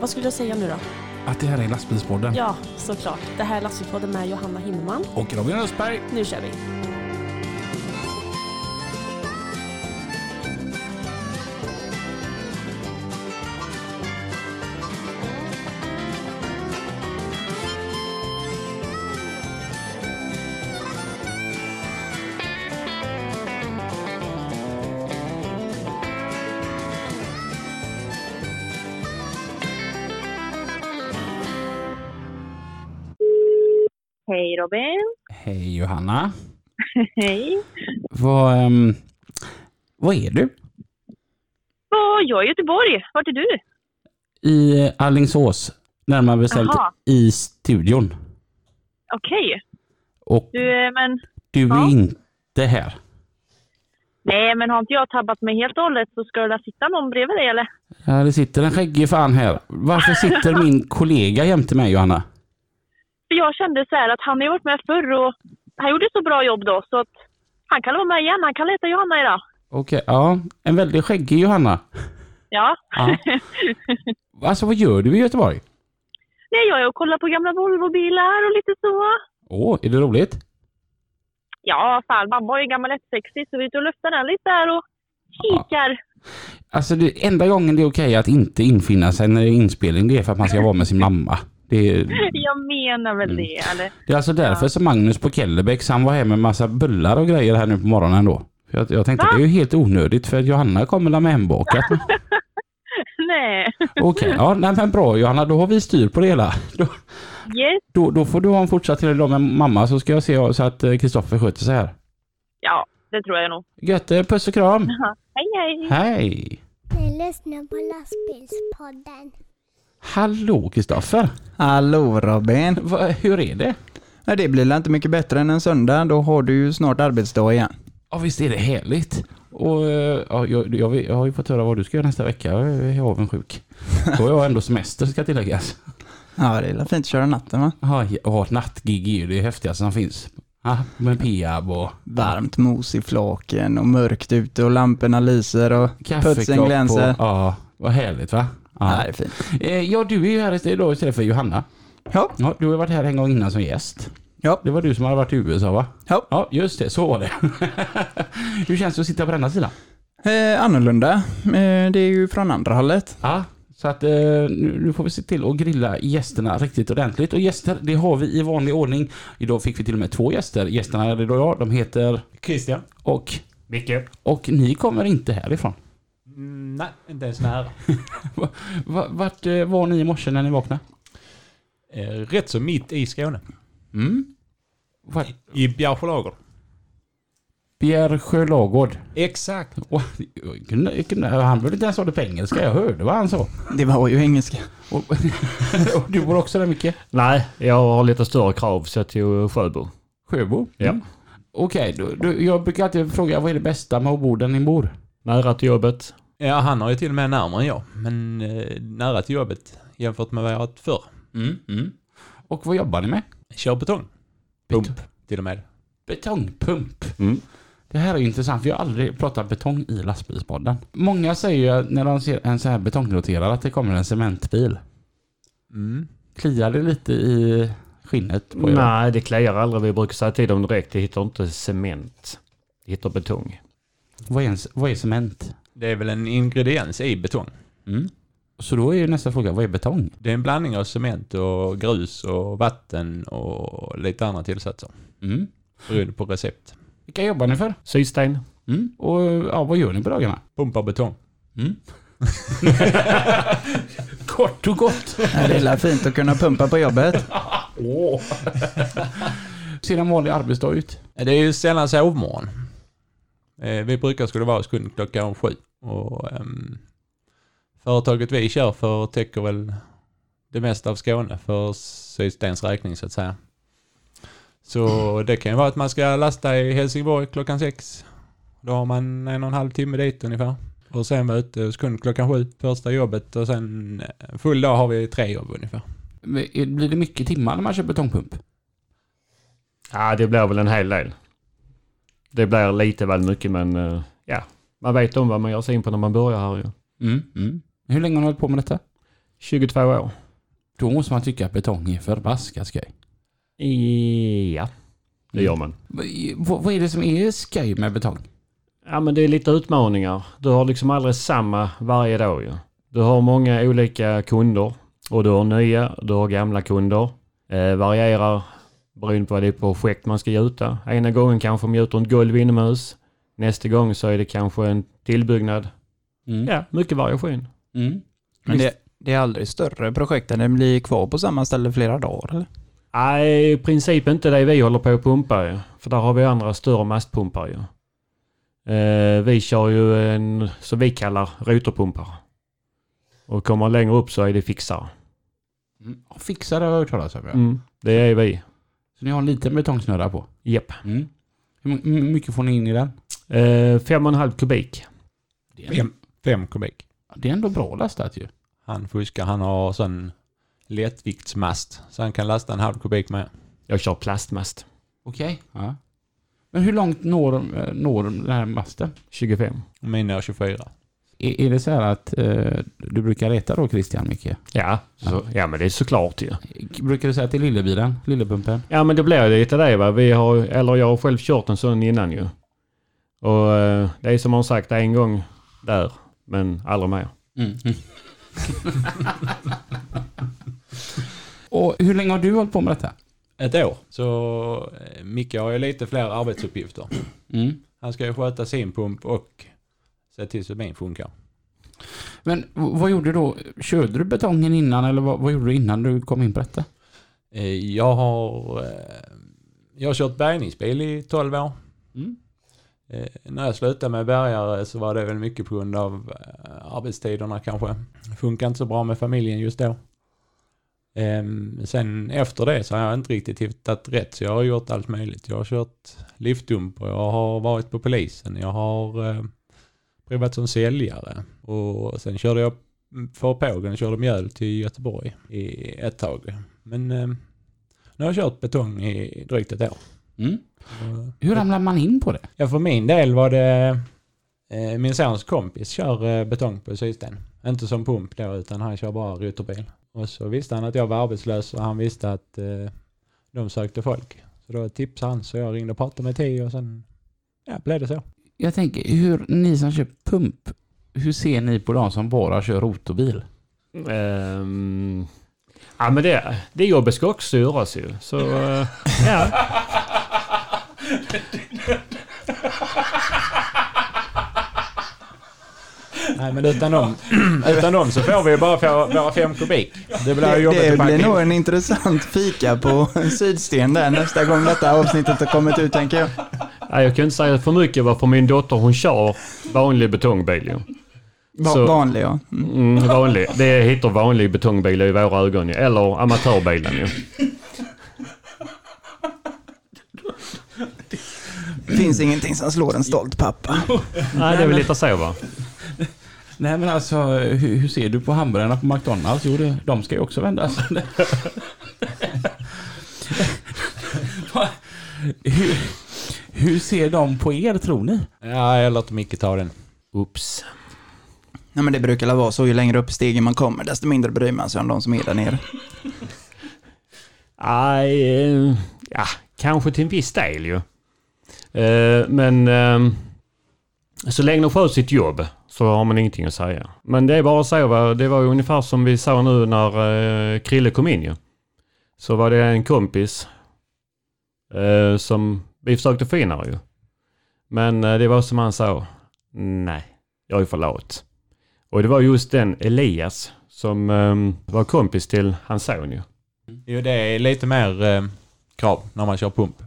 Vad skulle jag säga nu då? Att det här är lastbilspodden. Ja, såklart. Det här är Lastbilspodden med Johanna Himmelman. Och Robin Östberg. Nu kör vi! Johanna. Hej. Vad, ehm, vad är du? Och jag är i Göteborg. Vart är du? I Allingsås. Närmare bestämt i studion. Okej. Och Du, eh, men... du är Ja. inte här. Nej, men har inte jag tabbat mig helt och hållet så ska det där sitta någon bredvid dig eller? Ja, det sitter en skäggig fan här. Varför sitter min kollega jämte mig Johanna? För jag kände så här att han har ju varit med förr och han gjorde så bra jobb då så att han kan vara med igen. Han kan leta Johanna idag. Okej, ja. En väldigt skäggig Johanna. Ja. Ja. Alltså vad gör du i Göteborg? Nej, jag är och kollar på gamla Volvobilar och lite så. Åh, är det roligt? Ja, fan mamma har ju en gammal F60 så vi är ute och luftar den lite där och kikar. Alltså det enda gången det är okej att inte infinna sig när det är inspelning, det är för att man ska vara med sin mamma. Det är, Jag menar väl Mm. det, eller? det är alltså därför som Magnus på Kellebecks, han var hem med massa bullar och grejer här nu på morgonen då. För jag, jag tänkte Va? det är ju helt onödigt för Johanna kommer la med hembakat. Nej. Okej, ja nej, men bra Johanna, då har vi styr på det hela. Då, Yes. då, då får du ha en fortsatt till med mamma så ska jag se så att eh, Kristoffer sköter sig här. Ja, det tror jag nog. Gött, puss och kram. Hej, hej. Hej! Ni lyssnar på lastbilspodden. Hallå Kristoffer! Hallå Robin! Va, hur är det? Det blir inte mycket bättre än en söndag, då har du ju snart arbetsdag igen. Ja visst är det härligt. Och eh, ja, jag, jag, jag har ju fått höra vad du ska göra nästa vecka. Jag är avundsjuk. Då har jag ändå semester ska tilläggas. Ja, det är fint att köra natten va? Ja, ett nattgig är ju det häftigaste som finns. Ja, med Peab och Varmt mos i flaken och mörkt ute och lamporna lyser och putsen kaffekopp. Och, glänser. ja, vad härligt va? Ja, det är fint. Eh, ja, du är ju här idag istället för Johanna. Ja, Ja, du har varit här en gång innan som gäst. ja, Det var du som hade varit i USA va? ja. Ja, just det. Så var det. Hur känns det att sitta på denna sidan? Eh, annorlunda. Eh, det är ju från andra hållet. Ja, så att eh, nu, nu får vi se till att grilla gästerna riktigt ordentligt. Och gäster, det har vi i vanlig ordning. Idag fick vi till och med två gäster. Gästerna är idag, de heter Christian. och, Micke. och ni kommer inte härifrån. Nej, inte ens nära. Va, vart eh, var ni i morse när ni vaknade? Eh, rätt så mitt i Skåne. Mm? Vart? I Bjärsjölager. Bjärsjö lagård. Exakt. Och, han behövde inte ens ha det på engelska, jag hörde vad han sa. Det var ju engelska. Och, och du bor också där Micke? Nej, jag har lite större krav så jag tog Sjöbo. Sjöbo? Ja. Mm. Okej, då, jag brukar alltid fråga vad är det bästa med att bo där ni bor? Nära till jobbet. Ja, han har ju till och med närmare än jag. Men eh, nära till jobbet jämfört med vad jag har haft förr. Mm, mm. Och vad jobbar ni med? Kör betong. Pump till och med. Betongpump. Mm. Det här är ju intressant, för jag har aldrig pratat betong i lastbilspodden. Många säger ju att när de ser en sån här betongroterare att det kommer en cementbil. Mm. Kliar det lite i skinnet på er? Nej, det kliar aldrig. Vi brukar säga till dem direkt. De hittar inte cement. De hittar betong. Vad är, en, vad är cement? Det är väl en ingrediens i betong. Mm. Så då är ju nästa fråga, vad är betong? Det är en blandning av cement och grus och vatten och lite andra tillsatser. Mm. Beroende på recept. Vilka jobbar ni för? Sydsten. Mm. Och ja, vad gör ni på dagarna? Pumpar betong. Mm. Kort och gott. Ja, det är fint att kunna pumpa på jobbet. Åh. Ser en vanlig arbetsdag ut? Det är ju sällan sovmorgon. Eh, Vi brukar skulle vara hos kund klockan sju. Och, ehm, företaget vi kör för täcker väl det mesta av Skåne för Sydstens räkning så att säga. Så det kan ju vara att man ska lasta i Helsingborg klockan sex. Då har man en och en halv timme dit ungefär. Och sen vara ute hos kund klockan sju, första jobbet. Och sen eh, full dag har vi tre jobb ungefär. Blir det mycket timmar när man kör betongpump? Ja, det blir väl en hel del. Det blir lite väl mycket men eh, ja. Man vet om vad man ger sig in på när man börjar här ju. Mm. Mm. Hur länge har ni hållit på med detta? 22 år. Då måste man tycka att betong är förbaskat skoj. Ja, det gör man. Vad, vad är det som är skoj med betong? Ja men det är lite utmaningar. Du har liksom aldrig samma varje dag ju. Du har många olika kunder. Och du har nya, du har gamla kunder. Eh, varierar beroende på vad det är på projekt man ska gjuta. Ena gången kanske man gjuter ett golv inomhus. Nästa gång så är det kanske en tillbyggnad. Mm. Ja, mycket variation. Mm. Men det, det är aldrig större projekt än det blir kvar på samma ställe flera dagar eller? Nej, i princip inte det vi håller på att pumpa ju. För där har vi andra större mastpumpar ju. Eh, vi kör ju en, som vi kallar rotorpumpar. Och kommer längre upp så är det fixare. Mm. Fixar det har jag hört talas om. ja. Mm, det är vi. Så ni har en liten betongsnurra på? Japp. Mm. Hur my- hur mycket får ni in i den? Eh, fem och en halv kubik. Det är, Fem, fem kubik. det är ändå bra lastat ju. Han fuskar. Han har sån lättviktsmast. Så han kan lasta en halv kubik med. Jag kör plastmast. Okej. Ja. Men hur långt når, eh, når den här masten? 25. Min är 24. Är, är det så här att eh, du brukar reta då Christian mycket? Ja, så, ja men det är såklart ju. Brukar du säga till lillebilen, lillepumpen? Ja men det blir lite det va. Vi har, eller jag har själv kört en sån innan ju. Och eh, det är som man sagt en gång där. Men aldrig mer. Mm. Och hur länge har du hållit på med detta? Ett år. Så eh, Micke har ju lite fler arbetsuppgifter. Mm. Han ska ju sköta sin pump och se till så min funkar. Men vad gjorde du då? Körde du betongen innan eller vad, vad gjorde du innan du kom in på detta? Eh, Jag har, eh, jag har kört bärgningsbil i 12 år. Mm. Eh, när jag slutade med bärgare så var det väl mycket på grund av arbetstiderna kanske. Funkar inte så bra med familjen just då. Ehm, sen efter det så har jag inte riktigt hittat rätt så jag har gjort allt möjligt. Jag har kört liftdump och jag har varit på polisen. Jag har provat som säljare och sen körde jag för pågen och körde mjöl till Göteborg i ett tag. Men eh, nu har jag kört betong i drygt ett år. Mm. Och- Hur ramlar man in på det? Ja, för min del var det eh, min sons kompis kör eh, betong på Systen. Inte som pump då, utan han kör bara rotorbil. Och så visste han att jag var arbetslös och han visste att eh, de sökte folk. Så då tipsade han, så jag ringde och pratade med Tio och sen ja, blev det så. Jag tänker, hur ni som kör pump, hur ser ni på de som bara kör rotorbil? Ehm, ja men det, det jobbet ska också göras ju. Så eh, ja. Nej, men utan dem, utan dem så får vi ju bara få våra fem kubik. Det blir Det, jobbigt det blir nog en intressant fika på Sydsten där nästa gång detta avsnittet har kommit ut tänker jag. Nej, jag kan inte säga för mycket va, för min dotter hon kör vanlig betongbil ju. Va- Så- Vanlig ja. Mm. Mm, vanlig. Det heter vanlig betongbil i våra ögon ju. Eller amatörbilen ju. Finns ingenting som slår en stolt pappa. Nej, det är väl lite så va. Nej men alltså, hur, hur ser du på hamburgarna på McDonalds? Jo, det, de ska ju också vändas. hur, hur ser de på er tror ni? Ja, jag låter Micke ta den. Oops. Nej men det brukar väl vara så, ju längre upp i stegen man kommer desto mindre bryr man sig om de som är där nere. Nej, eh, ja, kanske till en viss del ju. Eh, Men eh, så länge de sköter sitt jobb så har man ingenting att säga. Men det är bara så, va? det var ungefär som vi sa nu när eh, Krille kom in ju. Så var det en kompis eh, som vi försökte få in här ju. Men eh, det var som han sa, nej, jag är för lat. Och det var just den Elias som eh, var kompis till hans son ju. Mm. Jo, det är lite mer eh, krav när man kör pump.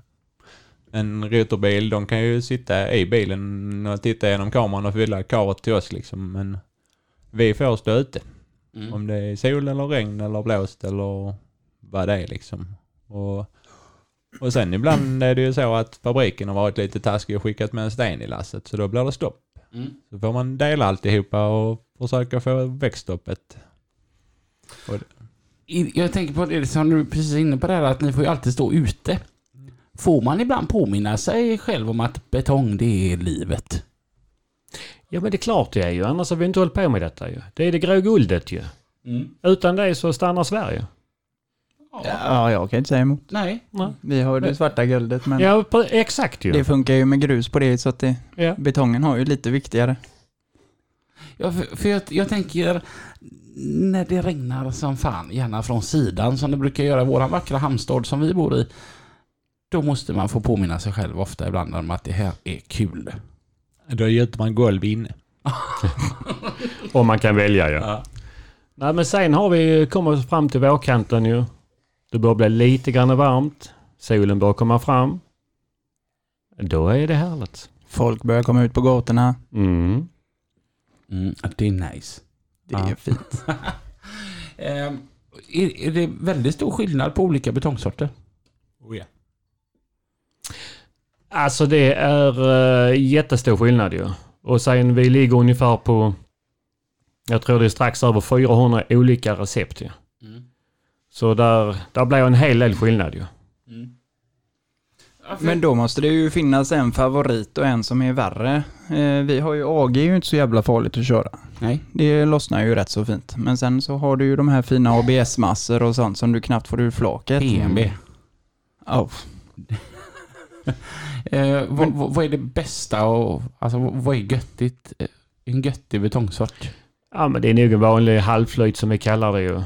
En rotorbil, de kan ju sitta i bilen och titta genom kameran och fylla karet till oss liksom. Men vi får stå ute. Om det är sol eller regn eller blåst eller vad det är liksom. Och, och sen ibland är det ju så att fabriken har varit lite taskig och skickat med en sten i lasset. Så då blir det stopp. Mm. Så får man dela alltihopa och försöka få växtstoppet. Jag tänker på det som du precis är inne på där, att ni får ju alltid stå ute. Får man ibland påminna sig själv om att betong, det är livet? Ja men det är klart det är ju, annars har vi inte hållit på med detta ju. Det är det grå guldet ju. Mm. Utan det så stannar Sverige. Ja, jag kan inte säga emot. Nej. Nej. Vi har det svarta guldet men Ja, exakt ju. det funkar ju med grus på det så att det, Ja. betongen har ju lite viktigare. Ja, för, för jag, jag tänker när det regnar som fan, gärna från sidan som det brukar göra i våran vackra hamnstad som vi bor i. Då måste man få påminna sig själv ofta ibland om att det här är kul. Då gjuter man golv inne. Om man kan välja ja. Ja. Nej men sen har vi kommit fram till vårkanten ju. Det börjar bli lite grann varmt. Solen börjar komma fram. Då är det härligt. Folk börjar komma ut på gatorna. Mm. Mm, det är nice. Det Ja. är fint. Ehm, är, är det väldigt stor skillnad på olika betongsorter? Oh, ja. Alltså det är uh, jättestor skillnad ju. Och sen vi ligger ungefär på, jag tror det är strax över 400 olika recept ju. Mm. Så där, där blir en hel del skillnad ju. Mm. Men då måste det ju finnas en favorit och en som är värre. Eh, vi har ju AG är ju inte så jävla farligt att köra. Nej. Det lossnar ju rätt så fint. Men sen så har du ju de här fina ABS-massor och sånt som du knappt får ur flaket. PMB. Ja, Eh, vad, vad, vad är det bästa och alltså vad är göttigt? eh, En göttig betongsort? Ja men det är nog en vanlig halvflöjt som vi kallar det ju.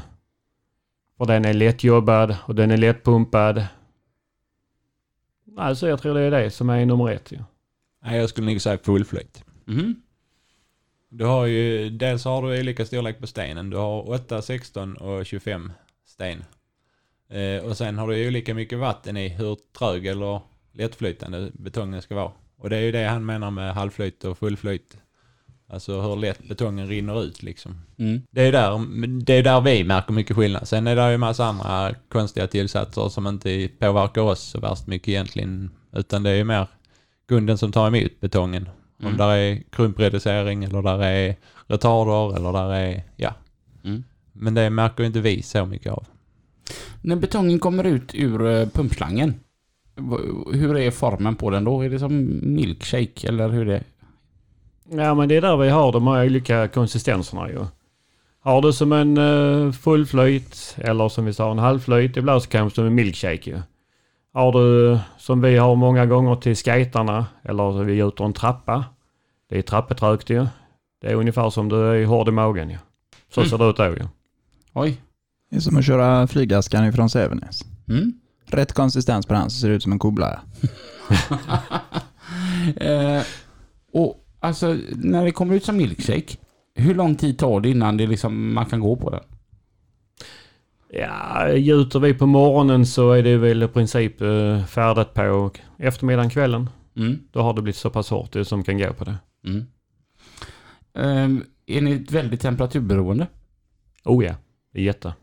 Och den är lättjobbad och den är lättpumpad. Alltså jag tror det är det som är nummer ett ju. Nej, jag skulle nog säga fullflöjt. Mm. Du har ju, dels har du olika storlek på stenen. Du har 8, 16 och 25 sten. Eh, och sen har du olika mycket vatten i hur trög eller lättflytande betongen ska vara. Och det är ju det han menar med halvflöjt och fullflöjt. Alltså hur lätt betongen rinner ut liksom. Mm. Det är där, det är där vi märker mycket skillnad. Sen är det ju en massa andra konstiga tillsatser som inte påverkar oss så värst mycket egentligen. Utan det är ju mer kunden som tar emot betongen. Om Mm. där är krympreducering eller där är retarder eller där är, ja. Mm. Men det märker ju inte vi så mycket av. När betongen kommer ut ur eh, pumpslangen, hur är formen på den då? Är det som milkshake eller hur det? Ja men det är där vi har de här olika konsistenserna ju. Har du som en uh, fullflöjt eller som vi sa en halvflöjt, ibland så kanske som en milkshake ju. Har du som vi har många gånger till skaterna eller så vi gjuter en trappa. Det är trappetrögt ju. Det är ungefär som du är hård i magen ju. Så Mm. ser det ut då ju. Oj. det är som att köra flygaskan ifrån Sävenäs. Mm. Rätt konsistens på den så ser det ut som en kobla. eh, och alltså när det kommer ut som milkshake, hur lång tid tar det innan det liksom, man kan gå på den? Ja, gjuter vi på morgonen så är det väl i princip uh, färdigt på eftermiddagen, kvällen. Mm. Då har det blivit så pass hårt det som kan gå på det. Mm. Ehm, är ni väldigt temperaturberoende? Oh ja, det är jätte.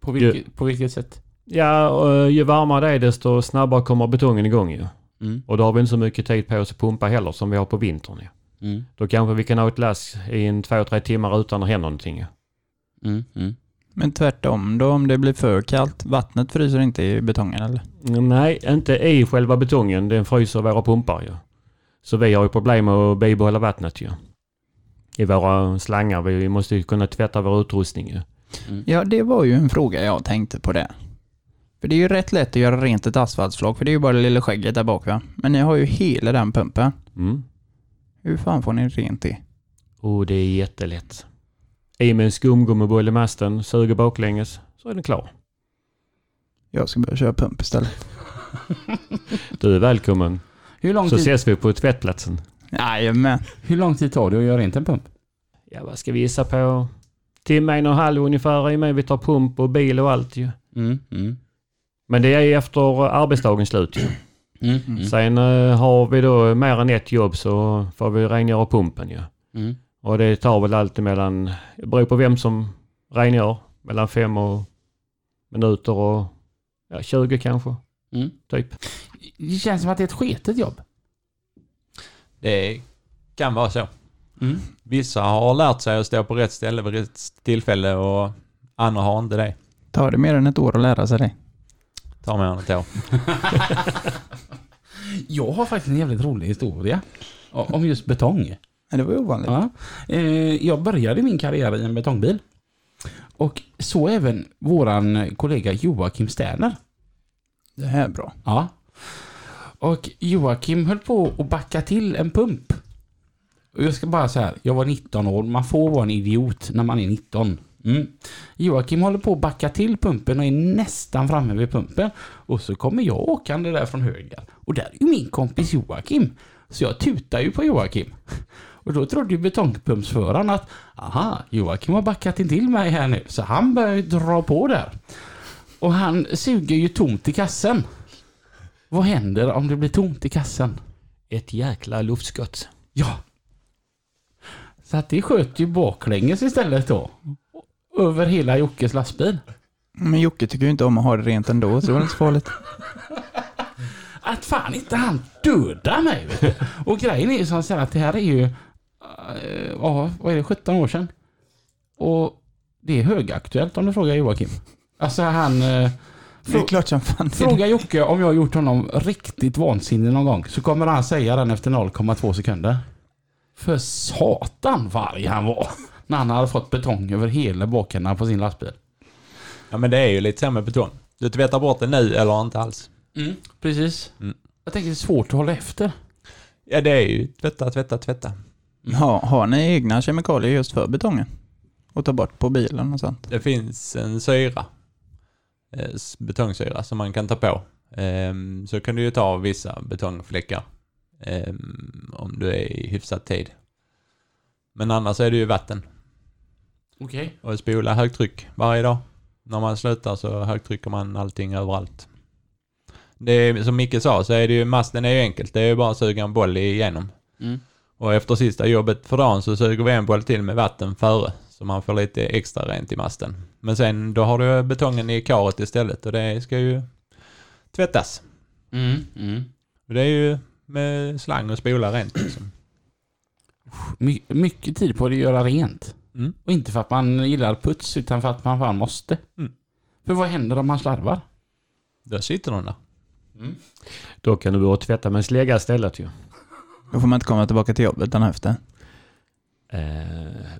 På vilket, på vilket sätt? Ja, och ju varmare det är desto snabbare kommer betongen igång ju. Mm. Och då har vi inte så mycket tid på oss att pumpa heller som vi har på vintern ju. Mm. Då kanske vi kan ha ett lass i en två, tre timmar utan att hända någonting ju. Mm. Mm. Men tvärtom då om det blir för kallt. Vattnet fryser inte i betongen eller? Nej, inte i själva betongen. Den fryser våra pumpar ju. Så vi har ju problem med att bibehålla vattnet ju. I våra slangar. Vi måste ju kunna tvätta vår utrustning ju. Ja, det var ju en fråga jag tänkte på det. För det är ju rätt lätt att göra rent ett asfaltflak, för det är ju bara det lilla skägget där bak va? Men ni har ju hela den pumpen. Mm. Hur fan får ni rent det? Och det är jättelätt. I med en skumgummiboll i masten, suger baklänges, så är den klar. Jag ska börja köra pump istället. Du är välkommen. Hur, lång Så tid, ses vi på tvättplatsen. Jajamän. hur lång tid tar det att göra rent en pump? Ja, vad ska vi gissa på? Timme, en och en halv ungefär i med vi tar pump och bil och allt ju. Mm. Mm. Men det är efter arbetsdagens slut. Mm. Mm. Sen eh, har vi då mer än ett jobb så får vi rengöra pumpen ju. Mm. Och det tar väl alltid mellan, det beror på vem som rengör, mellan fem och minuter och ja, 20 kanske. Mm. Typ. Det känns som att det är ett sketet jobb. Det kan vara så. Mm. Vissa har lärt sig att stå på rätt ställe vid rätt tillfälle och andra har inte det. Tar det mer än ett år att lära sig det? Mer än ett år. Jag har faktiskt en jävligt rolig historia om just betong. Ja, det var ovanligt. Ja. Eh, jag började min karriär i en betongbil. Och så även våran kollega Joakim Sterner. Det här är bra. Ja. Och Joakim höll på att backa till en pump. Och jag ska bara säga, jag var 19 år, man får vara en idiot när man är 19. Mm. Joakim håller på att backa till pumpen och är nästan framme vid pumpen. Och så kommer jag åkande där från höger. Och där är ju min kompis Joakim. Så jag tutar ju på Joakim. Och då trodde ju betongpumpsföraren att aha, Joakim har backat in till mig här nu. Så han börjar ju dra på där. Och han suger ju tomt i kassen. Vad händer om det blir tomt i kassen? Ett jäkla luftskott. Ja. Så att det sköt ju baklänges istället då. Över hela Jockes lastbil. Men Jocke tycker ju inte om att ha det rent ändå, så det var inte så farligt. Att fan inte han dödar mig vet du. Och grejen är ju som så här att det här är ju... eh, Ja, vad är det? 17 år sedan. Och det är högaktuellt om du frågar Joakim. Alltså han... eh, Det är klart som fan. Fråga Jocke om jag har gjort honom riktigt vansinnig någon gång så kommer han säga den efter 0,2 sekunder. För satan vad arg han var när han hade fått betong över hela bakarna på sin lastbil. Ja men det är ju lite med betong. Du tvättar bort det nu eller inte alls. Mm, precis. Mm. Jag tänker det är svårt att hålla efter. Ja det är ju tvätta, tvätta, tvätta. Ha, har ni egna kemikalier just för betongen? Och ta bort på bilen och sånt? Det finns en syra. eh, Betongsyra som man kan ta på. Ehm, Så kan du ju ta vissa betongfläckar. ehm, Om du är i hyfsad tid. Men annars är det ju vatten. Okej. Och spola högtryck varje dag. När man slutar så högtrycker man allting överallt. Det är, som Micke sa så är det ju, masten är ju enkelt. Det är ju bara att suga en boll igenom. Mm. Och efter sista jobbet för dagen så suger vi en boll till med vatten före. Så man får lite extra rent i masten. Men sen då har du betongen i karet istället och det ska ju tvättas. Mm, mm. Det är ju med slang och spola rent liksom. My, mycket tid på att göra rent. Mm. Och inte för att man gillar puts utan för att man fan måste. Mm. För vad händer om man slarvar? Då sitter de där. Då kan du börja tvätta med en slägga istället ju. Då får man inte komma tillbaka till jobbet dagen efter. Eh,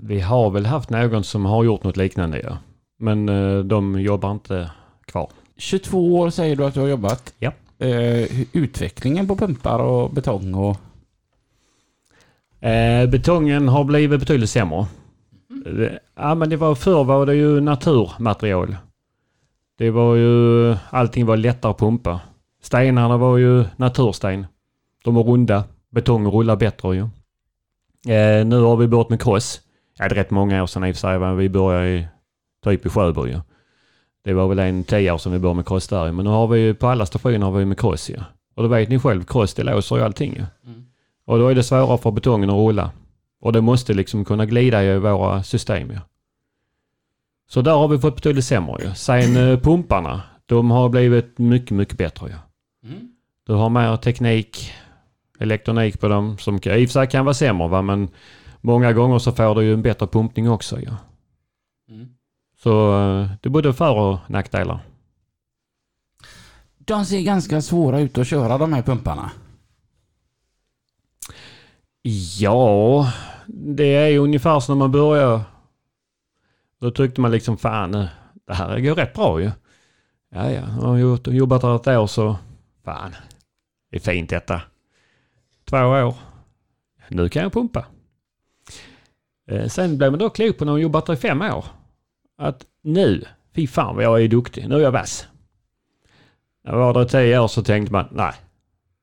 vi har väl haft någon som har gjort något liknande ja. Men eh, de jobbar inte kvar. 22 år säger du att du har jobbat. Ja. Eh, utvecklingen på pumpar och betong och... Eh, betongen har blivit betydligt sämre. Eh, Ja men det var förr var det ju naturmaterial. Det var ju, allting var lättare att pumpa. Stenarna var ju natursten. De var runda. Betong rullar bättre ju. Eh, nu har vi börjat med cross. Ja, det är rätt många år sedan i och för sig. Vi började i, typ i Sjöbo ju. Det var väl en tio år sedan vi började med cross där. Men nu har vi ju på alla stationer har vi med cross ju. Och då vet ni själv, cross det låser ju allting ju. Och då är det svårare för betongen att rulla. Och det måste liksom kunna glida i våra system ju. Så där har vi fått betydligt sämre ju. Sen eh, pumparna, de har blivit mycket, mycket bättre ju. Du har mer teknik, elektronik på dem som kan- i och för sig kan vara sämre va, men många gånger så får du ju en bättre pumpning också ju. Så eh, det är både för och nackdelar. De ser ganska svåra ut att köra de här pumparna. Ja, det är ju ungefär som när man börjar. Då tyckte man liksom fan, eh, det här går rätt bra ju. Ja, ja, jag har jobbat där ett år så fan, det är fint detta. Två år, nu kan jag pumpa. Eh, sen blev man då klok på när man jobbat där i fem år. Att nu, fy fan vad jag är duktig, nu är jag vass. När jag var där i tio år så tänkte man, nej,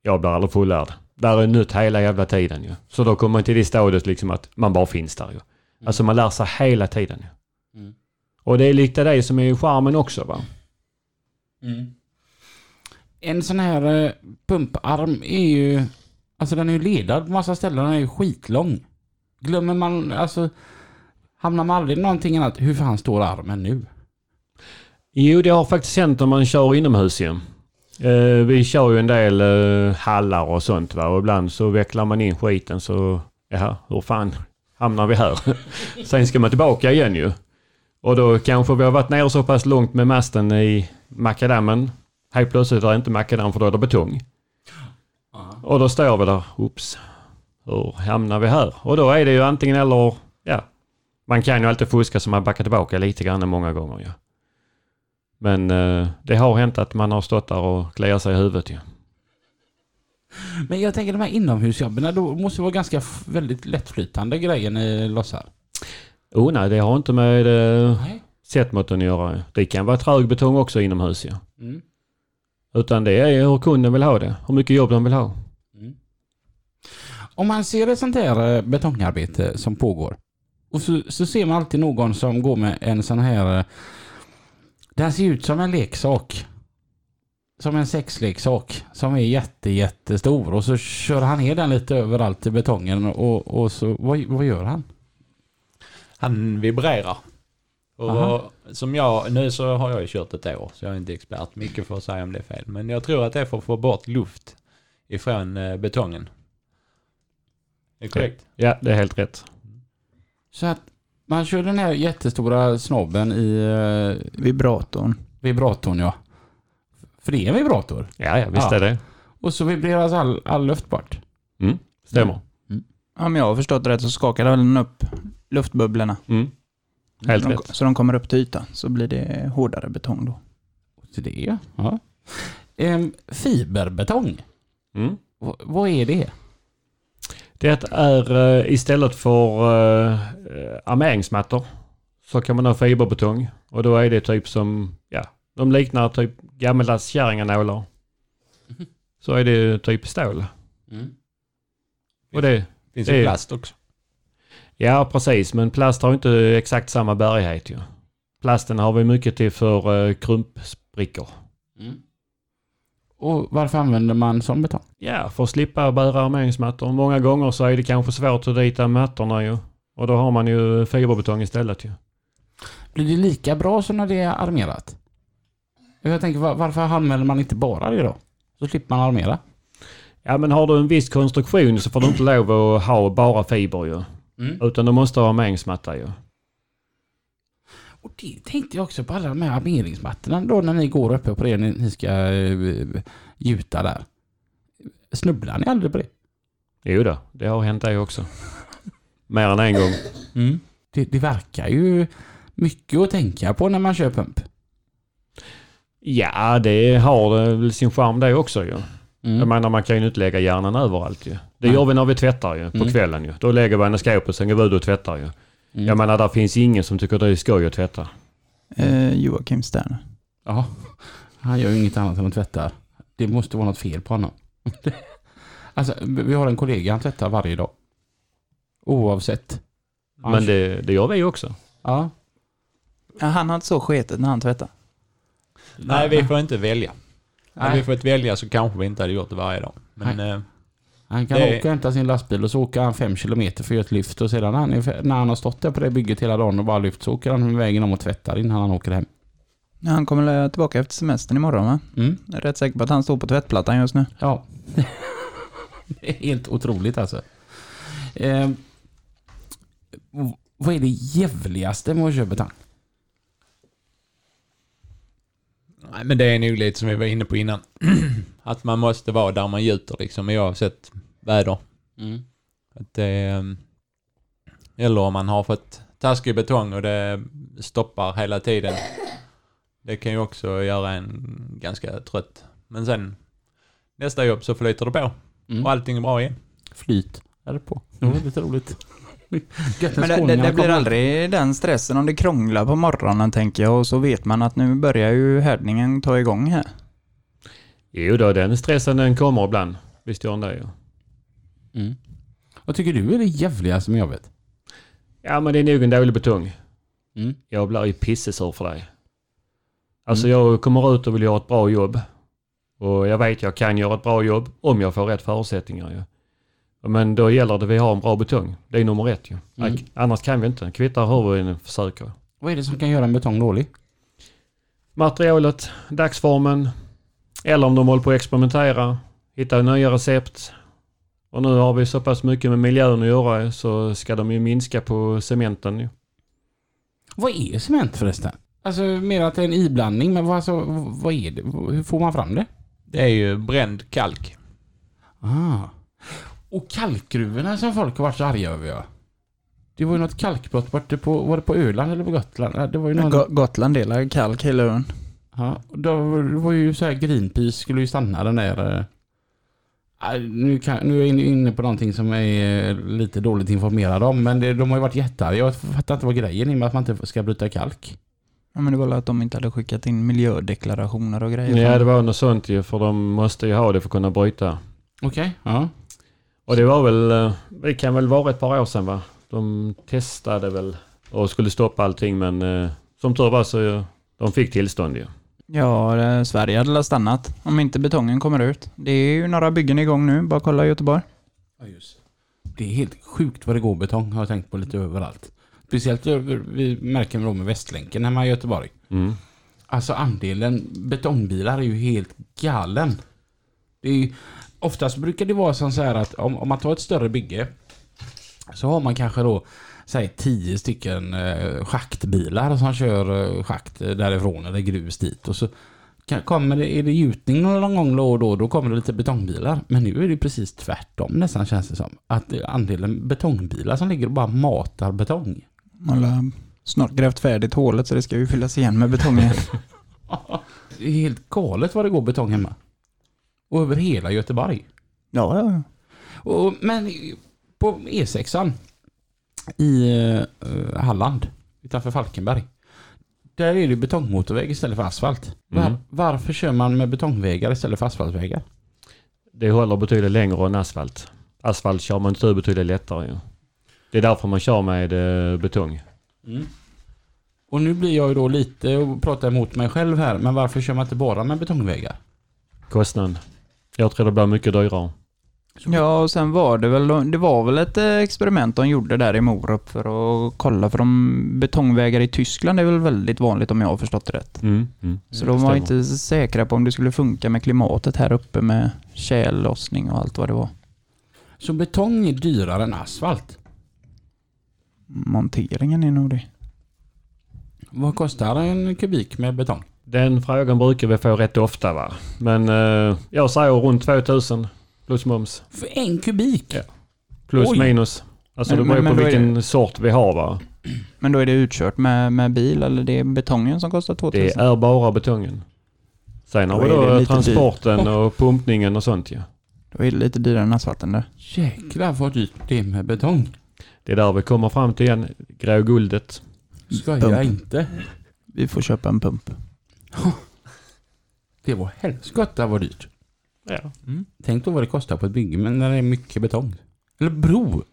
jag blir aldrig fullärd. Där är nytt hela jävla tiden ju. Så då kommer man till det stadiet liksom att man bara finns där ju. Alltså man lär sig hela tiden ju. Mm. Och det är lite det som är charmen också va. En sån här eh, pumparm är ju... Alltså den är ju ledad på massa ställen. Den är ju skitlång. Glömmer man... Alltså... Hamnar man aldrig i någonting annat? Hur fan står armen nu? Jo, det har faktiskt hänt när man kör inomhus ju. Eh, vi kör ju en del eh, hallar och sånt va. Och ibland så vecklar man in skiten så... Ja, hur fan hamnar vi här? Sen ska man tillbaka igen ju. Och då kanske vi har varit nere så pass långt med masten i makadammen. Helt plötsligt är det inte makadam för då är det betong. Och då står vi där. Oops. hur hamnar vi här? Och då är det ju antingen eller, ja. Man kan ju alltid fuska så man backar tillbaka lite grann många gånger ju. Men eh, det har hänt att man har stått där och kliat sig i huvudet ju. Men jag tänker de här inomhusjobben, då måste det vara ganska väldigt lättflytande grejer ni lossar. Oh nej, det har inte med eh, Nej. sättmåtten att göra. Det kan vara trög betong också inomhus ju. Mm. Utan det är hur kunden vill ha det. Hur mycket jobb de vill ha. Mm. Om man ser ett sånt här eh, betongarbete som pågår och så, så ser man alltid någon som går med en sån här den ser ut som en leksak. Som en sexleksak som är jätte jättestor och så kör han ner den lite överallt i betongen och, och så vad, vad gör han? Han vibrerar. Aha. Och som jag, nu så har jag ju kört ett år så jag är inte expert mycket för att säga om det är fel. Men jag tror att det är för att få bort luft ifrån eh, betongen. Är det korrekt? Ja, det är helt rätt. Så att man kör den här jättestora snobben i eh, Vibratorn. vibratorn ja. För det är en vibrator. Ja, ja visst Ja. är det. Och så vibreras all, all luft bort. Mm, stämmer. Om jag har förstått rätt så skakar den upp luftbubblorna. Mm. Helt så, de, rätt. så de kommer upp till ytan. Så blir det hårdare betong då. Så det ja. Ehm, fiberbetong. Mm. V- vad är det? Det är eh, istället för uh, armeringsmattor så kan man ha fiberbetong. Och då är det typ som, ja, de liknar typ gammaldags kärringanålar. Så är det typ stål. Och det, Finns Det ju plast också. ja precis, men plast har inte exakt samma bärighet ju. Plasten har vi mycket till för uh, krumpsprickor. Och varför använder man sån betong? Ja, för att slippa bära armeringsmattor. Många gånger så är det kanske svårt att rita mattorna ju. Och då har man ju fiberbetong istället ju. Blir det lika bra som när det är armerat? Jag tänker var- varför använder man inte bara det då? Så slipper man armera. Ja men har du en viss konstruktion så får du inte lov att ha bara fiber ju. Utan du måste ha armeringsmatta ju. Och det tänkte jag också på alla de här armeringsmattorna då när ni går uppe på det ni, ni ska uh, gjuta där. Snubblar ni aldrig på det? Jo då, det har hänt det också. Mer än en gång. det? Det verkar ju mycket att tänka på när man kör pump. Ja, det har det väl sin charm det också ju. Mm. Jag menar man kan ju inte lägga hjärnan överallt ju. Det Nej. gör vi när vi tvättar ju, på Mm. kvällen ju. Då lägger vi henne i skåpet, sen går vi ut och tvättar ju. Mm. Jag menar, där finns ingen som tycker det är skoj att tvätta. Eh, Joakim Sterner. Ja, han gör ju inget annat än att tvätta. Det måste vara något fel på honom. alltså, vi har en kollega, han tvättar varje dag. Oavsett. Men det, det gör vi också. Ja. Ja, han hade så sketet när han tvättade. Nej, vi får inte välja. Nej. vi fått välja så kanske vi inte hade gjort det varje dag. Men eh, Han kan Det- åka och hämta sin lastbil och så åker han fem kilometer för att göra ett lyft och sedan när han, är, när han har stått där på det bygget hela dagen och bara lyft så åker han vägen om och tvättar innan han åker hem. Ja, han kommer tillbaka efter semestern imorgon va? Mm. Jag är rätt säker på att han står på tvättplattan just nu. Ja. det är helt otroligt alltså. Eh, vad är det jävligaste med att köra betong? Nej, men det är nog lite som vi var inne på innan. att man måste vara där man gjuter liksom oavsett väder. Att det, ehm, eller om man har fått taskig betong och det stoppar hela tiden. Det kan ju också göra en ganska trött. Men sen nästa jobb så flyter det på Mm. och allting är bra igen. Flyt är det på. Det var lite roligt. Men det, det, det blir aldrig den stressen om det krånglar på morgonen tänker jag och så vet man att nu börjar ju härdningen ta igång här. Jo då, den stressen den kommer ibland. Visst gör den det ju. Mm. Vad tycker du är det jävligaste med jobbet? Ja men det är nog en dålig betong. Mm. Jag blir ju pissesur för dig. Alltså jag kommer ut och vill göra ett bra jobb. Och jag vet jag kan göra ett bra jobb om jag får rätt förutsättningar ju. Men då gäller det att vi har en bra betong. Det är nummer ett ju. Mm. Annars kan vi inte. Kvittar hur vi försöker. Vad är det som kan göra en betong dålig? Materialet, dagsformen. Eller om de håller på att experimentera. Hitta nya recept. Och nu har vi så pass mycket med miljön att göra så ska de ju minska på cementen ju. Vad är cement förresten? Alltså mer att det är en iblandning, men vad, alltså, vad är det? Hur får man fram det? Det är ju bränd kalk. Ah. Och kalkgruvorna som folk har varit så arga över ja. Det var ju något kalkbrott borta på, var det på Öland eller på Gotland? Det var ju någon, Go- Gotland delar kalk hela ön. ja, då var- det var ju så här Greenpeace skulle ju stanna den där. eh, Nu, kan, nu är jag inne- inne på någonting som jag är lite dåligt informerad om. Men det, de har ju varit jättearga. Jag fattar inte vad grejen är med att man inte ska bryta kalk. Ja men det var väl att de inte hade skickat in miljödeklarationer och grejer. Ja, det var något sånt ju, för de måste ju ha det för att kunna bryta. Okej, ja. Och det var väl, eh, det kan väl vara ett par år sedan va? De testade väl och skulle stoppa allting men eh, som tur var så de fick tillstånd ju. Ja, det, Sverige hade väl stannat om inte betongen kommer ut. Det är ju några byggen igång nu, bara kolla i Göteborg. Ja, just. Det är helt sjukt vad det går betong har jag tänkt på lite överallt. Speciellt över, vi märker då med Västlänken hemma i Göteborg. Mm. Alltså andelen betongbilar är ju helt galen. Det är ju, oftast brukar det vara som så här att om, om man tar ett större bygge så har man kanske då säg tio stycken eh, schaktbilar som kör eh, schakt därifrån eller grus dit och så kan, kommer det, är det gjutning någon gång då och då, då kommer det lite betongbilar. Men nu är det precis tvärtom nästan känns det som. Att eh, andelen betongbilar som ligger och bara matar betong. Har snart grävt färdigt hålet så det ska ju fyllas igen med betong igen. Det är helt galet vad det går betong hemma. Och över hela Göteborg. ja, ja. Och, men på E6an i eh, Halland utanför Falkenberg. Där är det betongmotorväg istället för asfalt. Var, Mm. Varför kör man med betongvägar istället för asfaltvägar? Det håller betydligt längre än asfalt. Asfalt kör man tur betydligt lättare ju. Det är därför man kör med eh, betong. Och nu blir jag ju då lite och pratar emot mig själv här. Men varför kör man inte bara med betongvägar? Kostnaden. Jag tror det blir mycket dyrare. Ja, och sen var det väl, det var väl ett eh, experiment de gjorde där i Morup för att kolla för de betongvägar i Tyskland är väl väldigt vanligt om jag har förstått det rätt. Mm. Mm. Så de var inte säkra på om det skulle funka med klimatet här uppe med tjällossning och allt vad det var. Så betong är dyrare än asfalt. Monteringen är nog det. Vad kostar en kubik med betong? Den frågan brukar vi få rätt ofta va. Men eh, jag säger runt 2000 plus moms. För en kubik? Ja. Plus Oj. minus. Alltså Men- det beror men- på vilken sort vi har va. Men då är det utkört med, med bil eller det är betongen som kostar 2000? Det är bara betongen. Sen har Då vi är det då transporten och pumpningen och sånt ju. Då är det lite dyrare än asfalten där. Jäklar vad dyrt det är med betong. Det är där vi kommer fram till igen. Grå guldet. Skojar Pump. inte. Vi får köpa en pump. Det var helskotta vad dyrt. Ja. Tänk då vad det kostar på ett bygge men när det är mycket betong. Eller bro.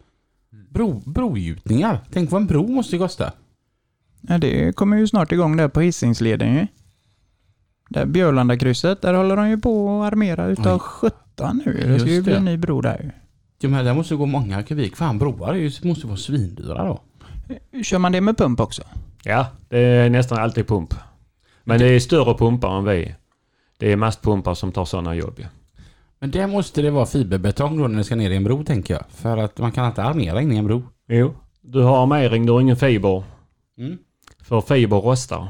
Bro, brogjutningar. Tänk vad en bro måste kosta. Ja, det kommer ju snart igång där på Hisingsleden ju. Där Björlandakrysset, där håller de ju på att armera utav Oj. 17 nu. Det ska ju bli det. en ny bro där ju. Ja, men där måste gå många kubik. Fan broar är ju, måste vara svindyra då. Kör man det med pump också? ja, det är nästan alltid pump. Men det är större pumpar än vi. Det är mastpumpar som tar sådana jobb ju. Men där måste det vara fiberbetong då när det ska ner i en bro tänker jag. För att man kan inte armera in i en bro. Jo. Du har armering, du har ingen fiber. Mm. För fiber rostar.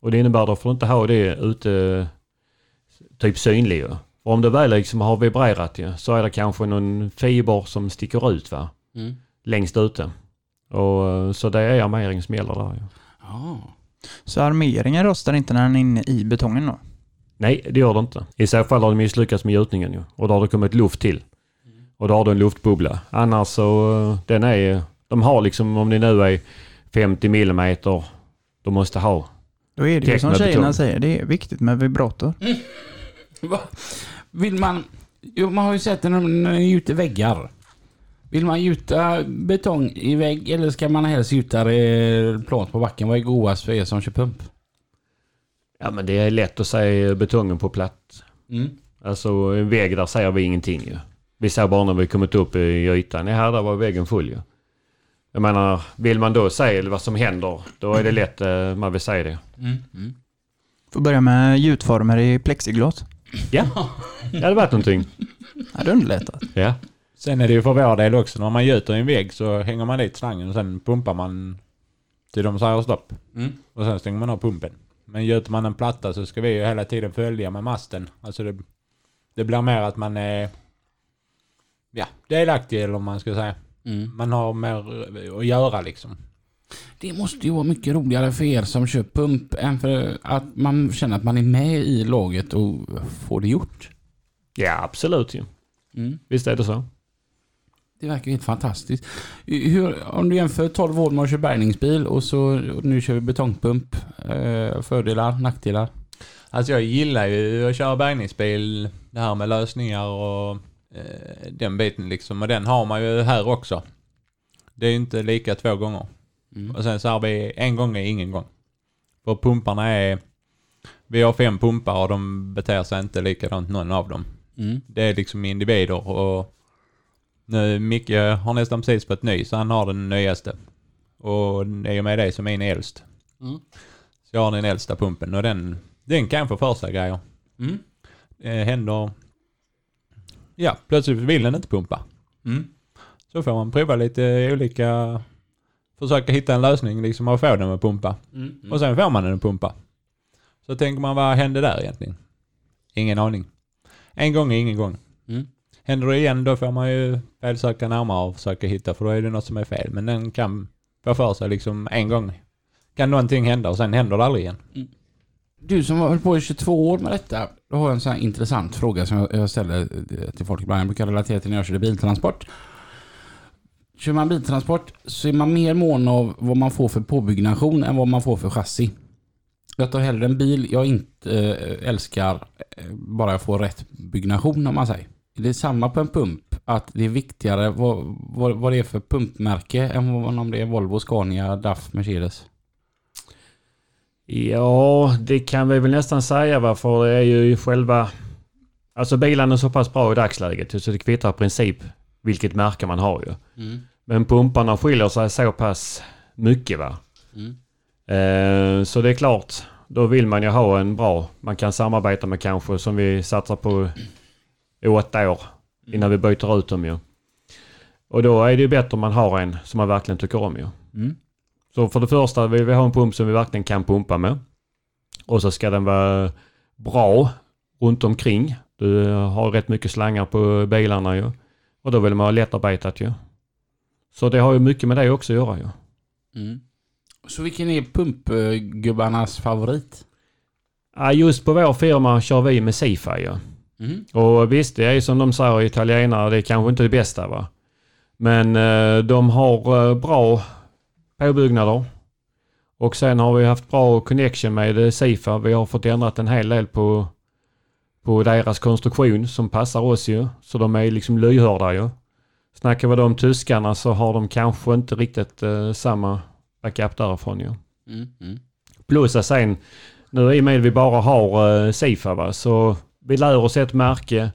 Och det innebär att du får inte ha det ute typ synlig ju. Om det väl liksom har vibrerat ju, så är det kanske någon fiber som sticker ut va. Mm. Längst ute. Och, eh, så det är armering som gäller där ju. Ja. Så armeringen rostar inte när den är inne i betongen då? Nej, det gör det inte. I så fall har du misslyckats med gjutningen ju. Och då har det kommit luft till. Och då har du en luftbubbla. Annars så, eh, den är, de har liksom om det nu är 50 millimeter, de måste ha. Då är det ju som tjejerna betong. säger, det är viktigt med vibrator. Vill man... Jo, man har ju sett det när man gjuter väggar. Vill man gjuta betong i vägg eller ska man helst gjuta plant på backen? Vad är godast för er som kör pump? Ja men det är lätt att säga betongen på platt. Mm. Alltså en vägg där ser vi ingenting ju. Vi ser bara när vi kommit upp i ytan. Nej, här där var väggen full ju. Jag menar, vill man då se vad som händer, då är det lätt eh, man vill säga det. Mm. Mm. Får börja med gjutformer i plexiglas. Ja, det hade varit någonting. Det underlättar. Ja. Sen är det ju för vår del också, när man gjuter i en vägg så hänger man dit slangen och sen pumpar man till de säger stopp. Mm. Och sen stänger man av pumpen. Men gjuter man en platta så ska vi ju hela tiden följa med masten. Alltså det, det blir mer att man är... ja, delaktig eller vad man ska säga. Mm. Man har mer att göra liksom. Det måste ju vara mycket roligare för er som kör pump än för att man känner att man är med i laget och får det gjort. Ja, absolut ju. Mm. Visst är det så. Det verkar helt fantastiskt. Hur, om du jämför 12 år med att köra bärgningsbil och så och nu kör vi betongpump. Eh, fördelar, nackdelar? Alltså jag gillar ju att köra bärgningsbil, det här med lösningar och eh, den biten liksom. Och den har man ju här också. Det är ju inte lika två gånger. Mm. Och sen så har vi en gång är ingen gång. För pumparna är... Vi har fem pumpar och de beter sig inte likadant någon av dem. Mm. Det är liksom individer och... Nu, Micke har nästan precis fått ny så han har den nyaste. Och i och med det så är min äldst. Mm. Så jag har den äldsta pumpen och den, den kan få för sig grejer. Mm. Det händer... Ja, plötsligt vill den inte pumpa. Mm. Så får man prova lite olika... Försöka hitta en lösning liksom och få den att pumpa. Mm. Och sen får man den att pumpa. Så tänker man, vad hände där egentligen? Ingen aning. En gång är ingen gång. Mm. Händer det igen då får man ju felsöka närmare och försöka hitta för då är det något som är fel. Men den kan få för sig liksom en gång. Kan någonting hända och sen händer det aldrig igen. Du som har hållit på i 22 år med detta, då har jag en sån här intressant fråga som jag- jag ställer eh, till folk ibland. Jag brukar relatera till när jag körde biltransport. Kör man biltransport så är man mer mån av vad man får för påbyggnation än vad man får för chassi. Jag tar hellre en bil jag inte eh, älskar eh, bara jag får rätt byggnation om man säger. Det är samma på en pump, att det är viktigare vad, vad, vad det är för pumpmärke än vad, om det är Volvo, Scania, DAF, Mercedes. Ja, det kan vi väl nästan säga va, för det är ju själva... Alltså bilarna är så pass bra i dagsläget så det kvittar i princip vilket märke man har ju. Men pumparna skiljer sig så pass mycket va. Mm. Eh, så det är klart, då vill man ju ha en bra, man kan samarbeta med kanske som vi satsar på åtta år innan vi byter ut dem ju. Och då är det ju bättre om man har en som man verkligen tycker om ju. Mm. Så för det första vill vi ha en pump som vi verkligen kan pumpa med. Och så ska den vara bra runt omkring. Du har rätt mycket slangar på bilarna ju. Och då vill man ha lättarbetat ju. Så det har ju mycket med det också att göra ju. Mm. Så vilken är pumpgubbarnas favorit? Ja, just på vår firma kör vi med Sifa ju. Mm. Och visst, det är ju som de säger italienare, det är kanske inte det bästa va. Men eh, de har eh, bra påbyggnader. Och sen har vi haft bra connection med eh, Sifa. Vi har fått ändrat en hel del på, på deras konstruktion som passar oss ju. Så de är liksom lyhörda ju. Snackar vi då om tyskarna så har de kanske inte riktigt eh, samma backup därifrån ju. Mm. Mm. Plus att sen, nu i och med att vi bara har uh, Sifa va, så vi lär oss ett märke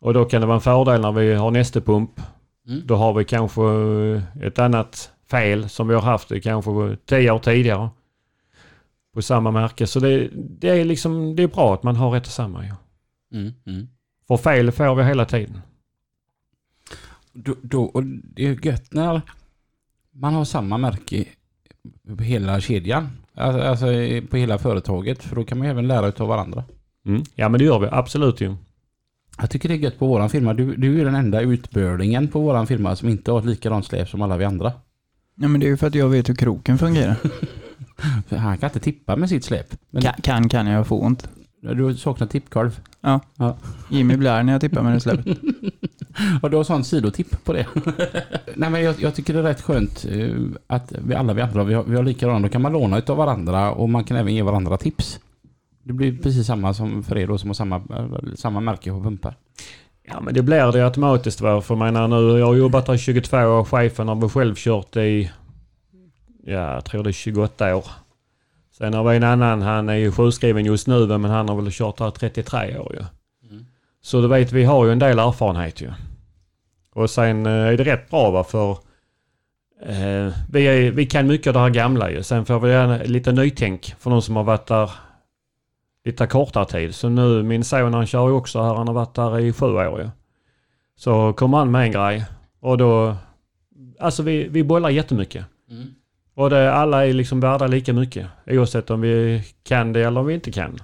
och då kan det vara en fördel när vi har nästa pump. Mm. Då har vi kanske eh, ett annat fel som vi har haft i kanske tio år tidigare. På samma märke. Så det, det är liksom, det är bra att man har ett och samma ju. Mm. Mm. För fel får vi hela tiden. Då, då, och det är gött när man har samma märke på hela kedjan. Alltså, alltså på hela företaget. För då kan man även lära utav varandra. Mm. Ja men det gör vi, absolut ju. Jag tycker det är gött på våran firma. Du, du är den enda utbördingen på våran firma som inte har ett likadant släp som alla vi andra. Ja, men det är ju för att jag vet hur kroken fungerar. Han kan inte tippa med sitt släp. Men Kan, kan, kan jag få ont. du saknar tippkolv. Jimmy blir när jag tippar med det släpet. Och du har sån sidotipp på det. Nej men jag, jag tycker det är rätt skönt eh, att vi alla vi andra, vi har, vi har likadana. Då kan man låna utav varandra och man kan även ge varandra tips. Det blir precis samma som för er då som har samma, samma märke på pumpar. Ja men det blir det automatiskt va. För jag menar nu, jag har jobbat här i 22 år. Chefen har väl själv kört i, ja jag tror det är 28 år. Sen har vi en annan, han är ju sjukskriven just nu men han har väl kört här 33 år ju. Mm. Så du vet, vi har ju en del erfarenhet ju. Och sen eh, är det rätt bra va för eh, vi, är, vi kan mycket av det här gamla ju. Sen får vi lite nytänk för de som har varit där lite kortare tid. Så nu, min son han kör ju också här, han har varit där i sju år ju. Så kommer han med en grej och då, alltså vi, vi bollar jättemycket. Och det, alla är liksom värda lika mycket. Oavsett om vi kan det eller om vi inte kan.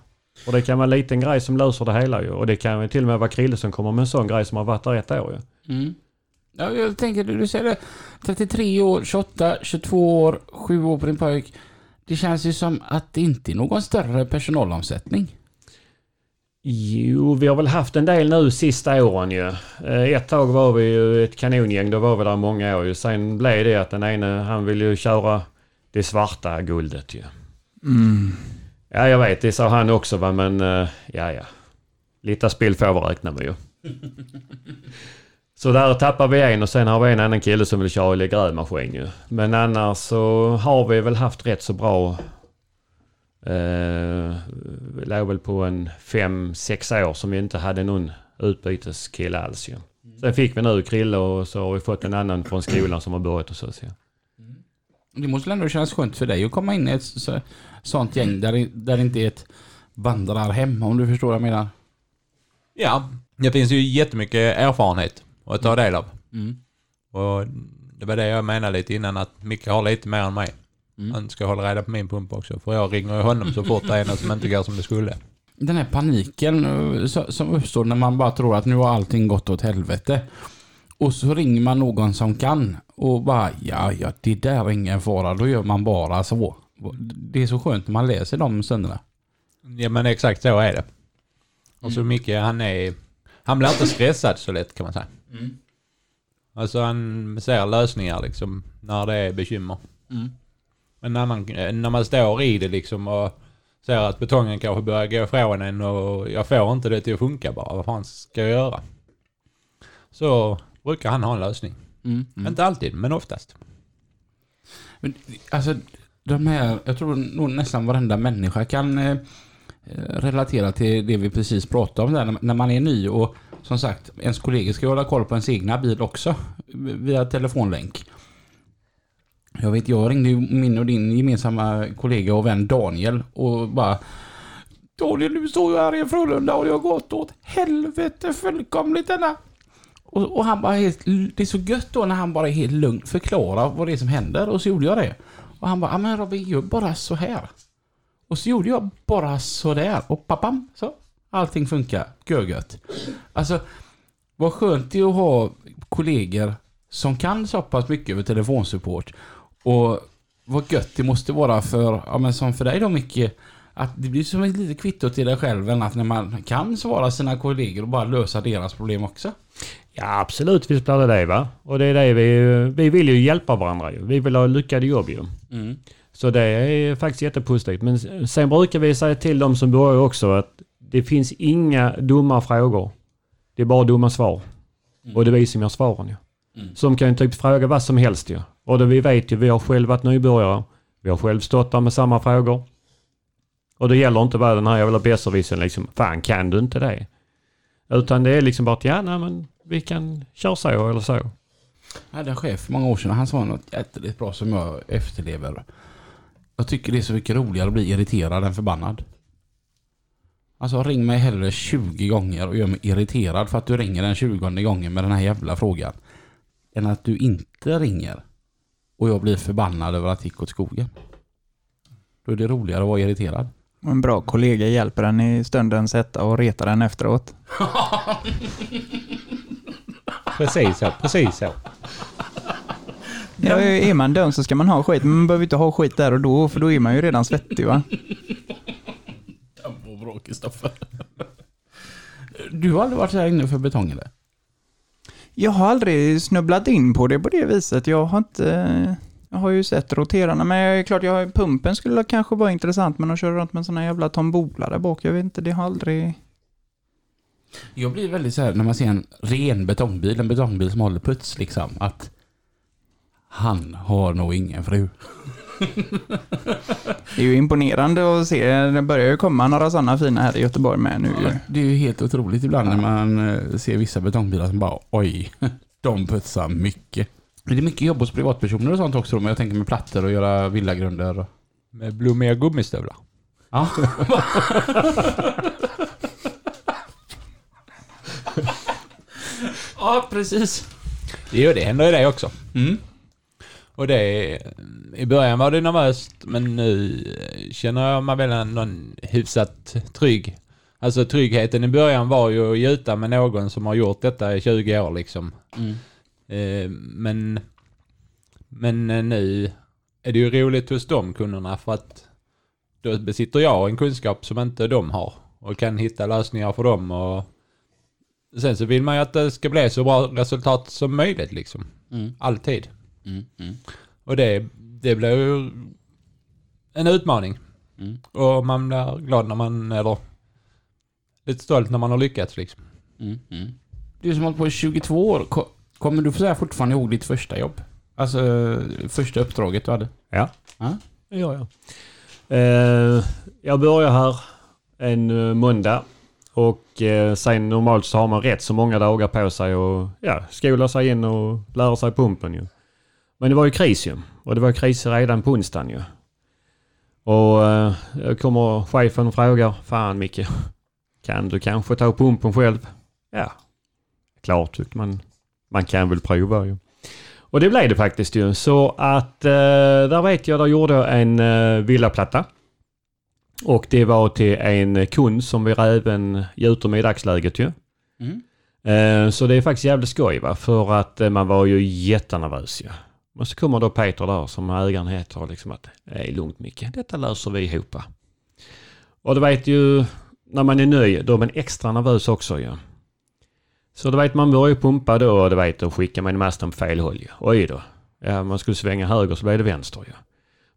Och det kan vara en liten grej som löser det hela ju. Och det kan till och med vara Krille som kommer med en sån grej som har varit där ett år ju. Mm. Ja, jag tänker, du säger det. 33 år, 28, 22 år, 7 år på din pojk. Det känns ju som att det inte är någon större personalomsättning. Jo, vi har väl haft en del nu sista åren ju. Eh, Ett tag var vi ju ett kanongäng, då var vi där många år ju. Sen blev det att den ene, han ville ju köra det svarta guldet ju. Mm. Ja, jag vet, det sa han också va, men eh, ja, ja. Lite spill får vi räkna med ju. Så där tappar vi en och sen har vi en annan kille som vill köra i grävmaskin ju. Men annars så har vi väl haft rätt så bra... Eh, vi låg väl på en fem sex år som vi inte hade någon utbyteskille alls ju. Sen fick vi nu Krille och så har vi fått en annan från skolan som har börjat hos oss ju. Det måste väl ändå kännas skönt för dig att komma in i ett så, sånt gäng där, det- där det inte är ett vandrarhem, om du förstår vad jag menar. Ja, det finns ju jättemycket erfarenhet att ta del av. Mm. Och det var det jag menade lite innan, att Micke har lite mer än mig. Mm. Han ska hålla reda på min pump också, för jag ringer honom så fort det är något som inte går som det skulle. Den här paniken eh, som uppstår när man bara tror att nu har allting gått åt helvete. Och så ringer man någon som kan och bara ja, ja, det där är ingen fara, då gör man bara så. Det är så skönt när man läser de stunderna. Ja men exakt så är det. Och så Micke, han är... Han blir inte stressad så lätt kan man säga. Alltså han ser lösningar liksom när det är bekymmer. Mm. Men när man, när man står i det liksom och ser att betongen kanske börjar gå ifrån en och jag får inte det till att funka bara. Vad fan ska jag göra? Så brukar han ha en lösning. Mm. Mm. Inte alltid, men oftast. Men, alltså, de här, jag tror nog nästan varenda människa kan eh, eh, relatera till det vi precis pratade om där, när man är ny och som sagt, ens kollegor ska hålla koll på ens egna bil också via telefonlänk. Jag vet, jag ringde min och din gemensamma kollega och vän Daniel och bara Daniel, nu står jag här i Frölunda och det har gått åt helvete fullkomligt denna. Och, och han bara helt, det är så gött då när han bara är helt lugn förklarar vad det är som händer och så gjorde jag det. Och han bara, ja men Robin gör bara så här. Och så gjorde jag bara så där och pappam så. Allting funkar, görgött. Alltså, vad skönt det är att ha kollegor som kan så pass mycket över telefonsupport. Och vad gött det måste vara för, ja men som för dig då Micke, att det blir som ett litet kvitto till dig själv än att när man kan svara sina kollegor och bara lösa deras problem också. Ja, absolut visst blir det det va. Och det är det vi... Vi vill ju hjälpa varandra ju. Vi vill ha lyckade jobb ju. Mm. Så det är faktiskt jättepositivt. Men sen brukar vi säga till de som börjar också att det finns inga dumma frågor. Det är bara dumma svar. Och det är vi som gör svaren ju. Mm. Som kan typ fråga vad som helst ju. Och det vi vet ju, vi har själv varit nybörjare. Vi har själv stått där med samma frågor. Och det gäller inte bara den här jävla besserwissern liksom, fan kan du inte det? Utan det är liksom bara att, ja nej men vi kan köra så eller så. Jag hade en chef för många år sedan. Han sa något jätteligt bra som jag efterlever. Jag tycker det är så mycket roligare att bli irriterad än förbannad. Alltså ring mig hellre 20 gånger och gör mig irriterad för att du ringer den 20 gången med den här jävla frågan. Än att du inte ringer och jag blir förbannad över att det gick åt skogen. Då är det roligare att vara irriterad. Och en bra kollega hjälper en i stundens hetta och retar den efteråt. Precis så, precis så. Ja, är man dum så ska man ha skit, men man behöver inte ha skit där och då, för då är man ju redan svettig va? Den var bra Kristoffer. Du har aldrig varit så här inne för betong eller? Jag har aldrig snubblat in på det på det viset. Jag har inte... Jag har ju sett roterarna, men jag är klart, jag, har- pumpen skulle kanske vara intressant, men att köra runt med en sån här jävla tombola där bak, jag vet inte, det har aldrig... Jag blir väldigt så här när man ser en ren betongbil, en betongbil som håller puts liksom, att han har nog ingen fru. Det är ju imponerande att se, det börjar ju komma några sådana fina här i Göteborg med nu ju. Det är ju helt otroligt ibland när man eh, ser vissa betongbilar som bara oj, de putsar mycket. Det är mycket jobb hos privatpersoner och sånt också men jag tänker med plattor och göra villagrunder. och- Med blommiga gummistövlar. Ja. ja, precis. Jo, det händer ju det också. Mm. Och det är, I början var det nervöst men nu eh, känner jag mig väl ändå hyfsat trygg. Alltså tryggheten i början var ju att gjuta med någon som har gjort detta i 20 år liksom. Mm. Eh, men, men eh, nu är det ju roligt hos de kunderna för att då besitter jag en kunskap som inte de har och kan hitta lösningar för dem och sen så vill man ju att det ska bli så bra resultat som möjligt liksom. Mm. Alltid. Mm. Mm. Och det, det blir ju en utmaning. Mm. Och man blir glad när man, eller lite stolt när man har lyckats liksom. Mm. Mm. Du som har hållit på i 22 år, ko- kommer du säga fortfarande ihåg ditt första jobb? Alltså första uppdraget du hade? Ja. Ja. Det gör jag. Eh, jag börjar här en eh, måndag och eh, sen normalt så har man rätt så många dagar på sig och ja, skola sig in och lära sig pumpen ju. Men det var ju kris ju. Och det var kris redan på onsdagen ju. Och eh, kommer chefen och frågar, fan Micke, kan du kanske ta pumpen själv? Ja, klart tyckte man. Man kan väl prova ju. Och det blev det faktiskt ju. Så att eh, där vet jag, där gjorde jag en eh, villaplatta. Och det var till en kund som vi även gjuter med i dagsläget ju. Mm. Eh, så det är faktiskt jävligt skoj va. För att man var ju jättenervös ju. Och så kommer då Peter där som ägaren heter och liksom att det är lugnt Micke, detta löser vi ihop. Och du vet ju, när man är ny, då är man extra nervös också ju. Så du vet, man börjar ju pumpa då och du vet, och skickar man masten på fel håll ju. Oj då. Ja, man skulle svänga höger så blev det vänster ju.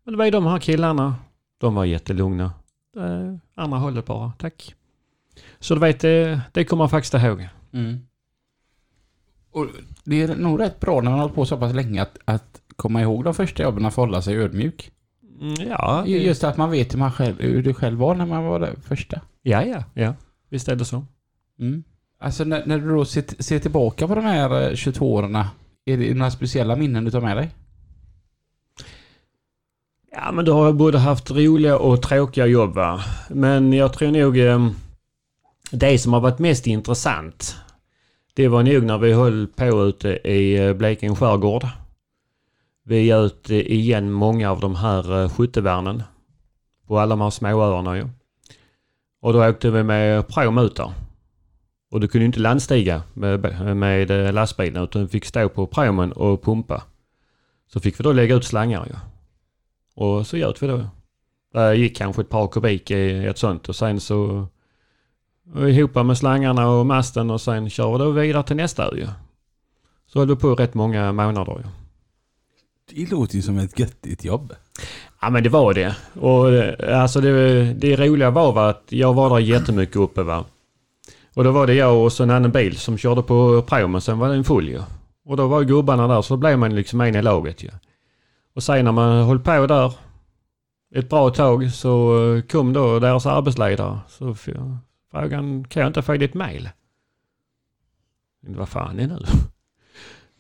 Men det var ju de här killarna, de var jättelugna. Eh, andra hållet bara, tack. Så du vet, det, det kommer man faktiskt ihåg. Mm. Och det är nog rätt bra när man har hållit på så pass länge att, att komma ihåg de första jobben och få hålla sig ödmjuk. Mm, ja, Ju- Just att man vet hur, man själv, hur det själv var när man var där första. ja, ja, ja. Visst är det så. Mm. Alltså när, när du då ser, ser tillbaka på de här eh, 22 åren, är det några speciella minnen du tar med dig? Ja, men du har både haft roliga och tråkiga jobb va. Men jag tror nog eh, det som har varit mest intressant det var nog när vi höll på ute i eh, Blekinge skärgård. Vi göt igen många av de här eh, skyttevärnen på alla de här småöarna ju. Och då åkte vi med pråm ut där. Och du kunde inte landstiga med, med eh, lastbilen utan du fick stå på pråmen och pumpa. Så fick vi då lägga ut slangar ju. Och så göt vi då. Det gick kanske ett par kubik i ett sånt och sen så och ihop med slangarna och masten och sen kör då vidare till nästa ju. Så höll vi på rätt många månader ju. Det låter ju som ett göttigt jobb. Ja men det var det. Och alltså det, det roliga var va, att jag var där jättemycket uppe va. Och då var det jag och så en annan bil som körde på promen, sen var det en full ju. Och då var gubbarna där så blev man liksom en i laget ju. Och sen när man höll på där ett bra tag så kom då deras arbetsledare. Så frågan, kan jag inte få ditt mail? Vad fan är det nu?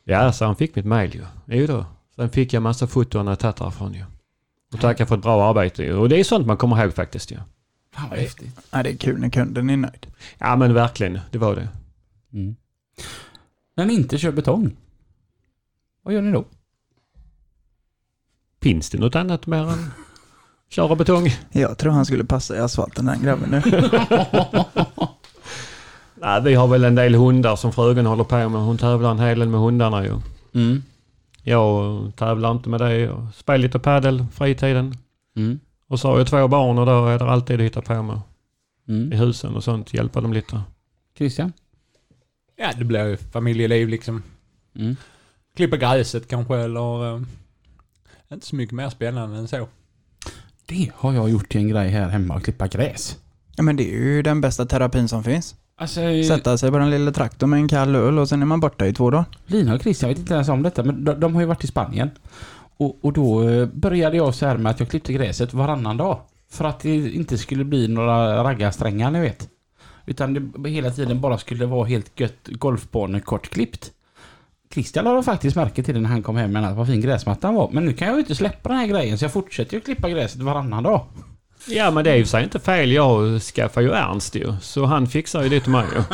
Ja, så han fick mitt mail ju. Jo då. Sen fick jag massa foton och tagit därifrån ju. Och tacka för ett bra arbete ju. Och det är sånt man kommer ihåg faktiskt ju. Fan vad häftigt. Ja, det är kul när kunden är nöjd. Ja men verkligen, det var det. Mm. När ni inte kör betong, vad gör ni då? Finns det något annat mer än köra betong? Jag tror han skulle passa i asfalten den grabben nu. Nej, vi har väl en del hundar som frugan håller på med. Hon tävlar en hel del med hundarna ju. Mm. Jag tävlar inte med det. Spelar lite padel fritiden. Mm. Och så har jag två barn och då är det alltid att hitta på med i Mm. husen och sånt. Hjälpa dem lite. Christian? Ja, det blir ju familjeliv liksom. Mm. Klippa gräset kanske eller... eh, inte så mycket mer spännande än så. Det har jag gjort till en grej här hemma, att klippa gräs. Ja, men det är ju den bästa terapin som finns. Alltså, Sätta sig på den lilla traktorn med en kall öl och sen är man borta i två dagar. Lina och Christian vet inte ens om detta, men de, de har ju varit i Spanien. Och, och då eh, började jag så här med att jag klippte gräset varannan dag. För att det inte skulle bli några raggarsträngar, ni vet. Utan det hela tiden bara skulle vara helt gött golfbanekortklippt. Christian lade faktiskt märke till det när han kom hem med att vad fin gräsmattan var. Men nu kan jag ju inte släppa den här grejen så jag fortsätter ju att klippa gräset varannan dag. Ja men det är ju sig inte fel. Jag skaffade ju Ernst ju. Så han fixar ju det till mig ju.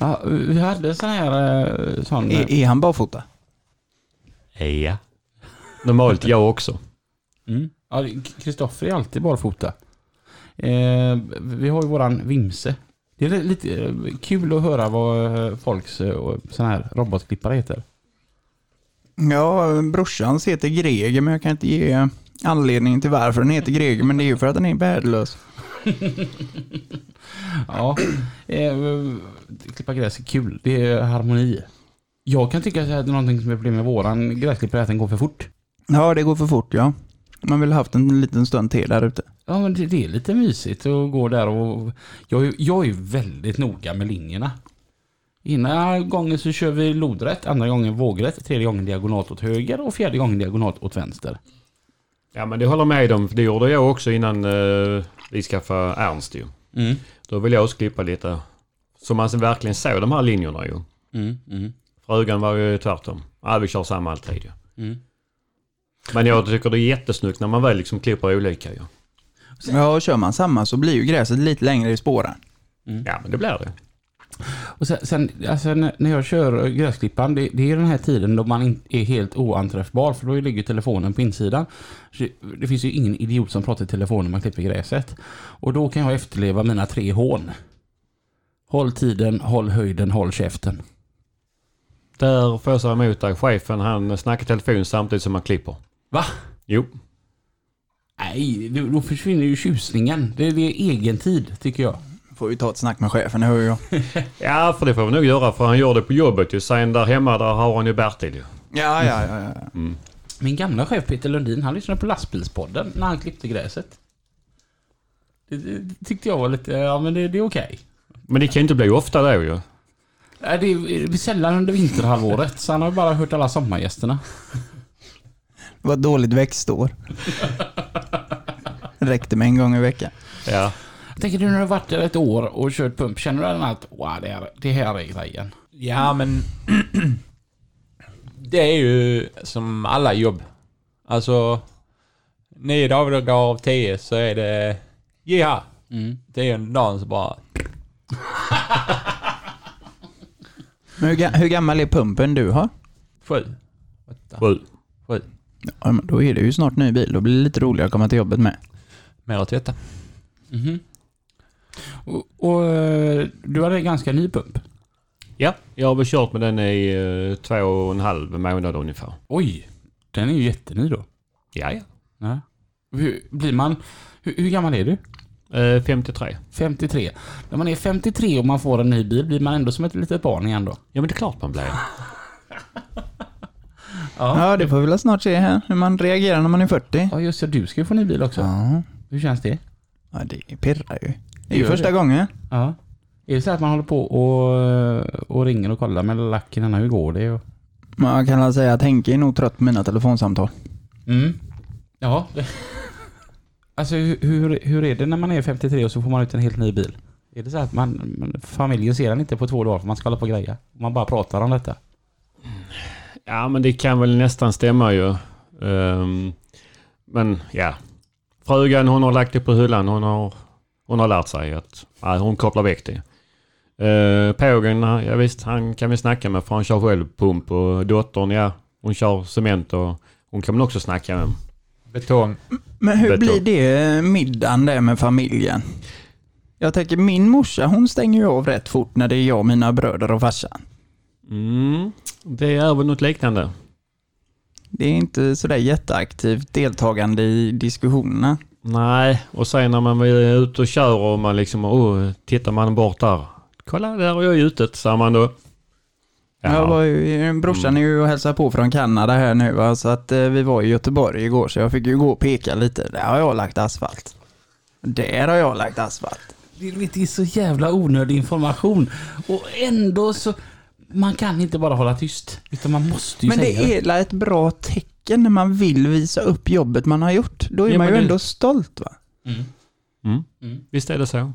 Ja, vi hade sån här... eh, Sån, Är, är han barfota? Ja. Normalt jag också. Mm. Ja, Kristoffer är alltid barfota. Eh, vi har ju våran Vimse. Det är lite eh, kul att höra vad eh, folks eh, sån här robotklippare heter. Ja, brorsans heter Greger, men jag kan inte ge anledningen till varför den heter Greger, men det är ju för att den är värdelös. Ja, eh, klippa gräs är kul. Det är harmoni. Jag kan tycka att det är någonting som är problem med våran gräsklippare att den går för fort. Ja, det går för fort ja. Man vill ha haft en liten stund till där ute. Ja, men det, det är lite mysigt att gå där och... Jag, är- jag är väldigt noga med linjerna. Ena gången så kör vi lodrätt, andra gången vågrätt, tredje gången diagonalt åt höger och fjärde gången diagonalt åt vänster. Ja men det håller jag med om. Det gjorde jag också innan uh, vi skaffade Ernst ju. Mm. Då ville jag också klippa lite. Så man verkligen såg de här linjerna ju. Mm, mm, Frugan var ju tvärtom. Ja, vi kör samma alltid ju. mm. Men jag tycker det är jättesnyggt när man väl liksom klipper olika. Ja, och kör man samma så blir ju gräset lite längre i spåren. Ja men det blir det. Och sen, sen alltså när jag kör gräsklipparen, det, det är den här tiden då man är helt oanträffbar för då ligger telefonen på insidan. Så det, det finns ju ingen idiot som pratar i telefon när man klipper gräset. Och då kan jag efterleva mina tre hån. Håll tiden, håll höjden, håll käften. Där får jag säga emot dig. Chefen han snackar telefon samtidigt som man klipper. Va? Jo. Nej, då, då försvinner ju tjusningen. Det, det är egen tid tycker jag. Får ju ta ett snack med chefen, det hör jag. Ja för det får vi nog göra för han gör det på jobbet ju. Sen där hemma där har han ju Bertil ju. Ja, ja, ja. ja. Min gamla chef Peter Lundin, han lyssnade på lastbilspodden när han klippte gräset. Det, det tyckte jag var lite, ja men det, det är okej. Men det kan ju inte bli ofta då ju. Nej, det är, det är sällan under vinterhalvåret, så han har ju bara hört alla sommargästerna. Det var ett dåligt växtår. Räckte med en gång i veckan. Ja. Jag tänker du när du har varit där ett år och kört pump, känner du att wow, det, här, det här är grejen? Ja, men det är ju som alla jobb. Alltså, nio dagar av tio så är det ja. Mm. Tionde dagen så bara... Hur, ga- hur gammal är pumpen du har? Sju. Åtta. Sju. Ja, men då är det ju snart ny bil. Då blir det lite roligare att komma till jobbet med. Mer att tvätta. Mhm. Och, och eh, du hade en ganska ny pump. Ja, jag har väl kört med den i eh, två och en halv månad ungefär. Oj, den är ju jätteny då. Ja, ja. Ja. Hur, blir man, hur, hur gammal är du? Eh, 53. 53. När man är 53 och man får en ny bil, blir man ändå som ett litet barn igen då? Ja men det är klart man blir. Ja, det får vi väl snart se här. Hur man reagerar när man är 40. Ja just det, du ska ju få ny bil också. Ja, Hur känns det? ja det pirrar ju. Det är ju första det. gången. Ja. Är det så att man håller på och, och ringer och kollar med lacken, hur går det? Och... Man kan väl säga att Henke är nog trött på mina telefonsamtal. Mm. Ja. Alltså hur, hur, är det när man är 53 och så får man ut en helt ny bil? Är det så att man familjen ser den inte på två dagar för man ska hålla på och greja? Man bara pratar om detta? Ja men det kan väl nästan stämma ju. Ehm, men ja. Frugan hon har lagt det på hyllan. Hon har, hon har lärt sig att ja, hon kopplar väck det. Uh, Pågen, ja visst han kan vi snacka med för han kör själv pump och dottern ja hon kör cement och hon kan man också snacka med. Betong. Men hur Betong. blir det middagen där med familjen? Jag tänker min morsa hon stänger ju av rätt fort när det är jag, mina bröder och farsan. Mm, det är väl något liknande. Det är inte sådär jätteaktivt deltagande i diskussionerna. Nej, och sen när man är ute och kör och man liksom, oh, tittar man bort där. Kolla, där har jag gjutet, sa man då. Jag var ju, brorsan är ju och hälsar på från Kanada här nu va? så att eh, vi var i Göteborg igår så jag fick ju gå och peka lite. Där har jag lagt asfalt. Där har jag lagt asfalt. Det är så jävla onödig information. Och ändå så... Man kan inte bara hålla tyst. Utan man måste ju Men säga det är väl ett bra tecken när man vill visa upp jobbet man har gjort. Då är Ja, man ju men det- ändå stolt va? Mm. Mm. Mm. Visst är det så.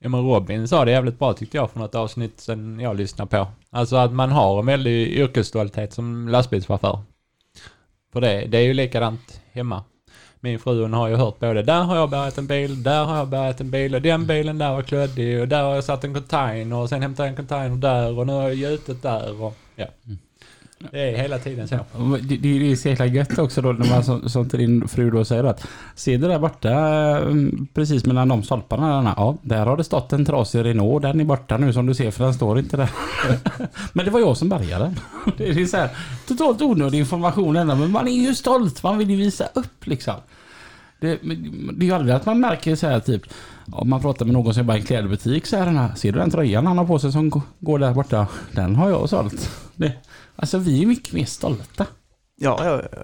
Ja men Robin sa det jävligt bra tyckte jag från ett avsnitt sen jag lyssnade på. Alltså att man har en väldig yrkesstolthet som lastbilschaufför. För det, det är ju likadant hemma. Min fru hon har ju hört både där har jag bärgat en bil, där har jag bärgat en bil och den bilen där var klöddig och där har jag satt en container och sen hämtat en container där och nu har jag gjutit där och ja. Det är hela tiden så. Det, det, det är så jäkla gött också då när man som, som till din fru då säger att Ser du där borta mm, precis mellan de stolparna? Där, ja, där har det stått en trasig Renault. Den är borta nu som du ser för den står inte där. men det var jag som bärgade den. Det är så här totalt onödig information ändå, men man är ju stolt. Man vill ju visa upp liksom. Det, det är ju aldrig att man märker så här typ om man pratar med någon som jobbar i en klädbutik så här, ser du den tröjan han har på sig som går där borta? Den har jag sålt. Det, alltså vi är mycket mer stolta. Ja, ja, ja.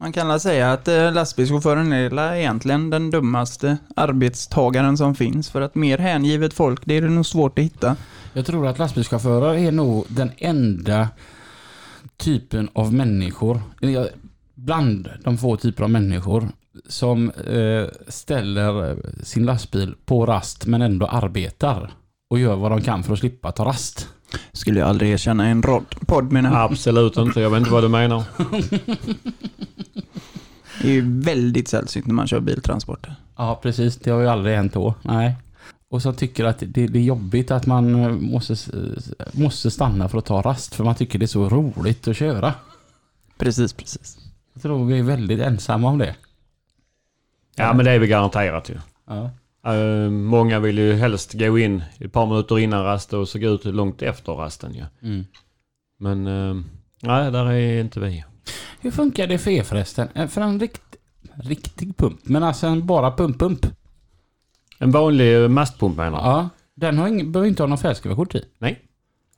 Man kan väl säga att eh, lastbilschauffören är egentligen den dummaste arbetstagaren som finns. För att mer hängivet folk, det är det nog svårt att hitta. Jag tror att lastbilschaufförer är nog den enda typen av människor, bland de få typer av människor, som eh, ställer sin lastbil på rast men ändå arbetar och gör vad de kan för att slippa ta rast. Skulle jag aldrig erkänna en rad, podd menar jag. Absolut inte. Jag vet inte vad du menar. Det är ju väldigt sällsynt när man kör biltransporter. Ja, precis. Det har ju aldrig hänt då. Nej. Och som tycker att det, det är jobbigt att man eh, måste, måste stanna för att ta rast för man tycker det är så roligt att köra. Precis, precis. Jag tror vi är väldigt ensamma om det. Ja, men det är vi garanterat ju. Ja. Eh, många vill ju helst gå in ett par minuter innan rast och så gå ut långt efter rasten ju. Mm. Men uh, nej, där är inte vi. Hur funkar det för er förresten? Eh, För en rikt, riktig pump, men alltså en bara pump-pump. En vanlig mastpump menar du? Ja. Den har ing, behöver inte ha någon färskrivarkort i. Nej,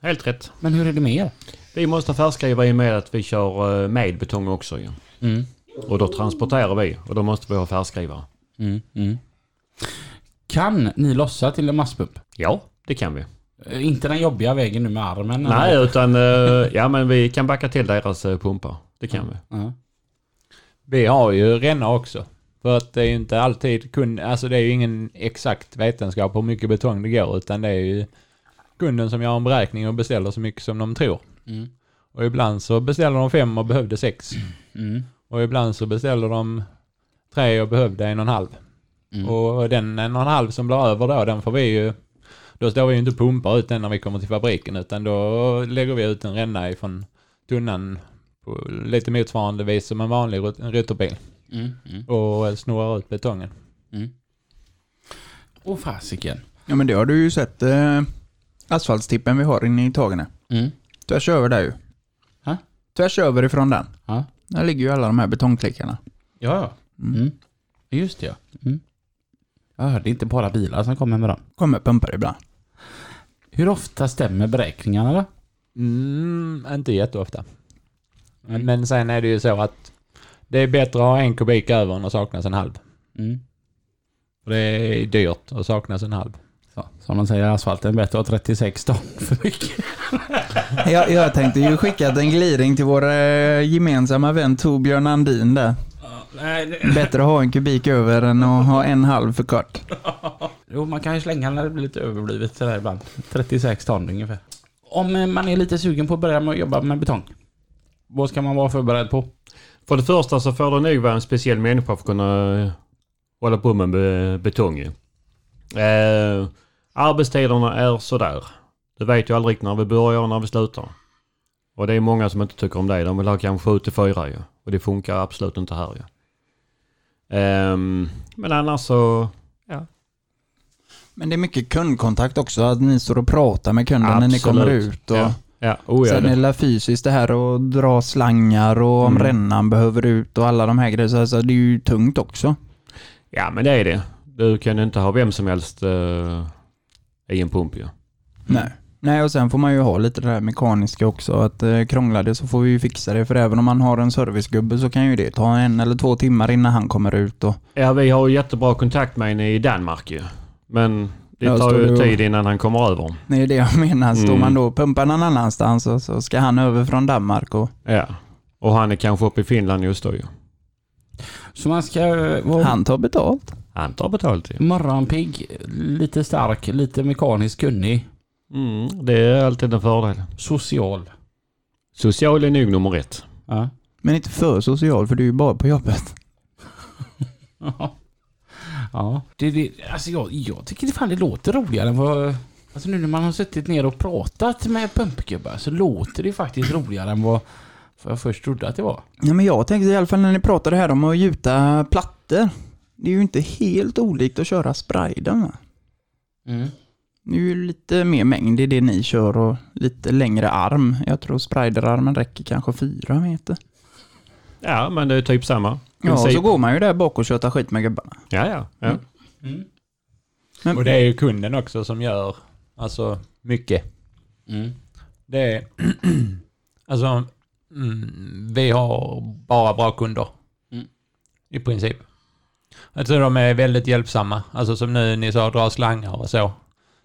helt rätt. Men hur är det med er? Vi måste affärsskriva i med att vi kör med betong också ju. Mm. Och då transporterar vi och då måste vi ha affärsskrivare. Mm. Mm. Kan ni lossa till en masspump? Ja, det kan vi. Eh, Inte den jobbiga vägen nu med armen? Nej, eller? utan eh, ja men vi kan backa till deras eh, pumpar. Det kan vi. Ja. Vi har ju ränna också. För att det är ju inte alltid kund, alltså det är ju ingen exakt vetenskap hur mycket betong det går utan det är ju kunden som gör en beräkning och beställer så mycket som de tror. Mm. Och ibland så beställer de fem och behövde sex. Mm. Och ibland så beställer de tre och behövde en och en halv. Mm. Och den en och en halv som blir över då, den får vi ju... Då står vi ju inte och pumpar ut den när vi kommer till fabriken utan då lägger vi ut en ränna ifrån tunnan på lite motsvarande vis som en vanlig rut- en rytterbil. Mm. Mm. Och snurrar ut betongen. Mm. Åh fasiken. Ja men det har du ju sett eh, asfaltstippen vi har inne i Tagene. Mm. Tvärs över där ju. Ha? Tvärs över ifrån den. Ja. Där ligger ju alla de här betongklickarna. Ja, ja. Mm. Mm. Just det, ja. Mm. Ja, det är inte bara bilar som kommer med dem. Kommer pumpar ibland. Hur ofta stämmer beräkningarna då? Mm, inte jätteofta. Mm. Men sen är det ju så att det är bättre att ha en kubik över än att saknas en halv. Mm. För det är dyrt att saknas en halv. Så, som de säger, asfalten är bättre att ha 36 ton för mycket. Jag, jag tänkte ju skicka en gliring till vår eh, gemensamma vän Torbjörn Andin där. nej. Bättre att ha en kubik över än att ha en halv för kort. Jo, man kan ju slänga när det blir lite överblivet sådär ibland. 36 ton ungefär. Om eh, man är lite sugen på att börja med att jobba med betong. Vad ska man vara förberedd på? För det första så får det nog vara en speciell människa för att kunna eh, hålla på med be- betong. Eh, arbetstiderna är sådär. Du vet ju aldrig när vi börjar och när vi slutar. Och det är många som inte tycker om det. De vill ha kanske 7 till 4 ju. Och det funkar absolut inte här ju. Ehm, men annars så... Men det är mycket kundkontakt också, att ni står och pratar med kunden när ni Absolut. kommer ut. Och Ja. Ja, oh, ja, Sen är det. fysiskt det här och dra slangar och om Mm. rännan behöver ut och alla de här grejerna. Så alltså, det är ju tungt också. ja men det är det. Du kan ju inte ha vem som helst eh, i en pump ju. Nej. Nej, och sen får man ju ha lite det här mekaniska också. Att eh, krånglar det så får vi ju fixa det. För även om man har en servicegubbe så kan ju det ta en eller två timmar innan han kommer ut. Och, Ja, vi har ju jättebra kontakt med henne i Danmark ju. Men det Ja, tar ju tid innan han kommer över. det är det jag menar. Står Mm. man då och pumpar någon annanstans och så ska han över från Danmark. Och Ja. Och han är kanske uppe i Finland just då ju. Så man ska eh, han tar betalt. Han tar betalt morgonpigg, lite stark, lite mekaniskt kunnig, Mm, det är alltid en fördel. social. Social är nog nummer ett. Ja. Men inte för social för du är ju bara på jobbet. Ja. Ja, det, det, alltså jag, jag tycker det fan det låter roligare än vad, Alltså nu när man har suttit ner och pratat med pumpgubbar så låter det faktiskt roligare än vad vad jag först trodde att det var. Ja, men jag tänkte i alla fall när ni pratade här om att gjuta plattor. Det är ju inte helt olikt att köra sprayden. va? Mm. Det är ju lite mer mängd i det ni kör och lite längre arm. Jag tror sprayderarmen räcker kanske fyra meter. Ja, men det är typ samma. Ja, och så går man ju där bak och köttar skit med gubbarna. Ja, ja. ja. Mm. Mm. Men, Och det är ju kunden också som gör, alltså mycket. Mm. Det är, alltså, mm, vi har bara bra kunder. Mm. I princip. Jag tror de är väldigt hjälpsamma. Alltså som nu, ni sa dra slangar och så.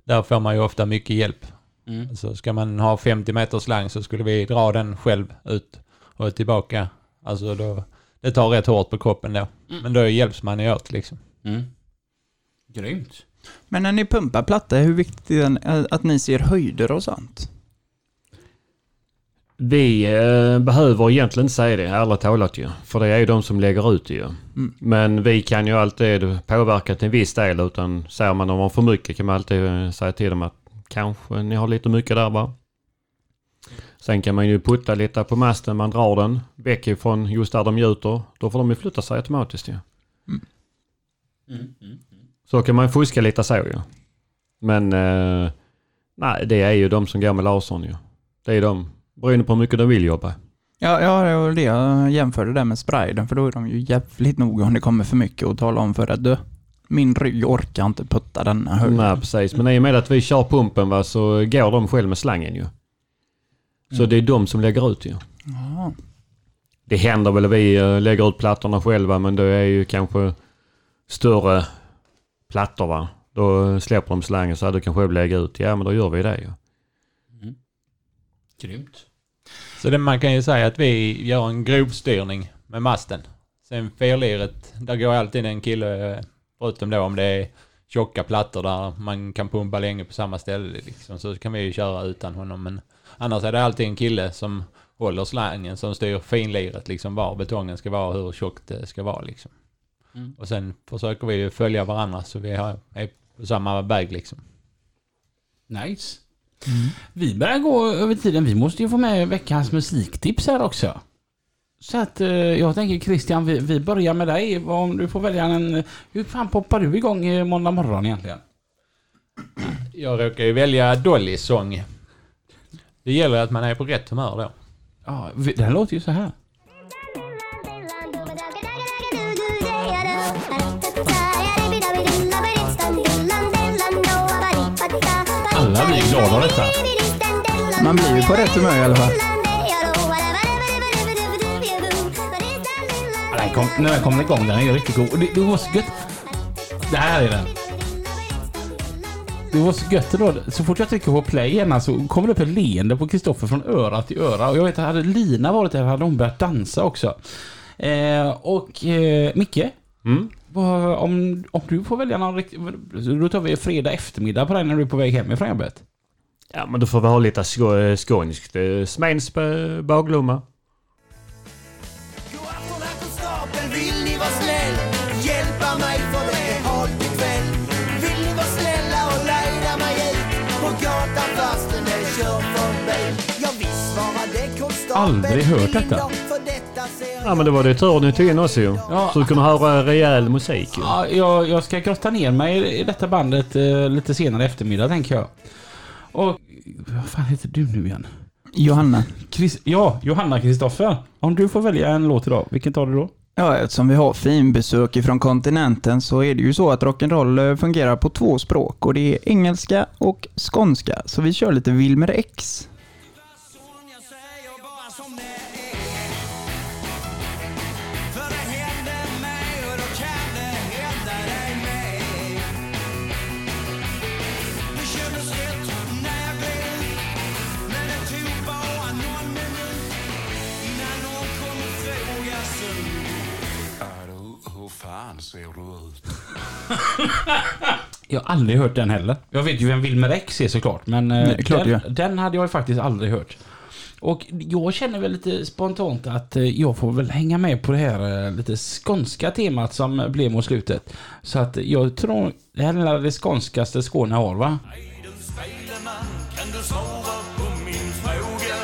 Där får man ju ofta mycket hjälp. Mm. Alltså ska man ha 50 meter slang så skulle vi dra den själv ut och tillbaka. Alltså då, det tar rätt hårt på kroppen då. Mm. Men då hjälps man ju åt liksom. Mm. Grymt. men när ni pumpar platta, hur viktigt är det att ni ser höjder och sånt? Vi eh, behöver egentligen inte säga det, ärligt talat ju. För det är ju de som lägger ut det ju. Mm. Men vi kan ju alltid påverka till en viss del. Utan säger man om man har för mycket kan man alltid eh, säga till dem att kanske ni har lite mycket där bara. Sen kan man ju putta lite på masten, man drar den väck ifrån just där de gjuter. Då får de ju flytta sig automatiskt ju. Mm. Mm. Så kan man fuska lite så ju. Men eh, nej, det är ju de som går med lasern ju. Det är de, beroende på hur mycket de vill jobba. Ja, ja, det var det jag jämförde där med sprayden, för då är de ju jävligt noga om det kommer för mycket och tala om för att du, min rygg orkar inte putta denna höjd. Nej, precis. Men i och med att vi kör pumpen va, så går de själv med slangen ju. Så Mm. det är de som lägger ut ju. Ja. Det händer väl att vi eh, lägger ut plattorna själva men det är ju kanske större plattor va. Då släpper de slangen så här, du kan själv lägga ut. Ja men då gör vi det ju. Grymt. Så det, man kan ju säga att vi gör en grovstyrning med masten. Sen fyrliret, där går alltid en kille, förutom då om det är tjocka plattor där man kan pumpa länge på samma ställe liksom, så kan vi ju köra utan honom. Men annars är det alltid en kille som håller slangen som styr finliret liksom var betongen ska vara och hur tjockt det ska vara liksom. Mm. Och sen försöker vi ju följa varandra så vi har, är på samma väg liksom. Nice. Vi börjar gå över tiden. Vi måste ju få med veckans musiktips här också. Så att eh, jag tänker Christian, vi, vi börjar med dig. Om du får välja en... Hur fan poppar du igång eh, måndag morgon egentligen? Jag råkar ju välja Dollys sång. Det gäller att man är på rätt humör då. Ja, den låter ju så här. Alla blir glada av detta. Man blir ju på rätt humör i alla fall. Ja, Den kom, när den kommer igång, den är riktigt god. Det, det var så gött. Det här är den. Det var så gött då. Så fort jag trycker på play igen så kommer det upp ett leende på Kristoffer från öra till öra. Och jag vet att hade Lina varit där hade hon börjat dansa också. Eh, och eh, Micke, Mm. Vad, om, om du får välja någon riktig... Då tar vi fredag eftermiddag på dig när du är på väg hem ifrån jobbet. Ja men då får vi ha lite skå- eh, skånskt. Eh, Smeins på Baglomma. Aldrig hört detta. Ja men det var det tur ni tog in oss ju. Ja. Så du kunde höra rejäl musik ju. Ja, jag, jag ska grotta ner mig i- detta bandet eh, lite senare i eftermiddag tänker jag. Och... Vad fan heter du nu igen? Johanna. Chris, ja, Johanna Kristoffer. Om du får välja en låt idag, vilken tar du då? Ja, eftersom vi har finbesök ifrån kontinenten så är det ju så att rock'n'roll eh, fungerar på två språk och det är engelska och skånska. Så vi kör lite Wilmer X. Hur fan, ser du ut. Jag har aldrig hört den heller. Jag vet ju vem Wilmer X är såklart, men eh, Nej, klart den, den hade jag ju faktiskt aldrig hört. Och jag känner väl lite spontant att eh, jag får väl hänga med på det här eh, lite skånska temat som blev mot slutet. Så att jag tror det här är det skånskaste Skåne har va?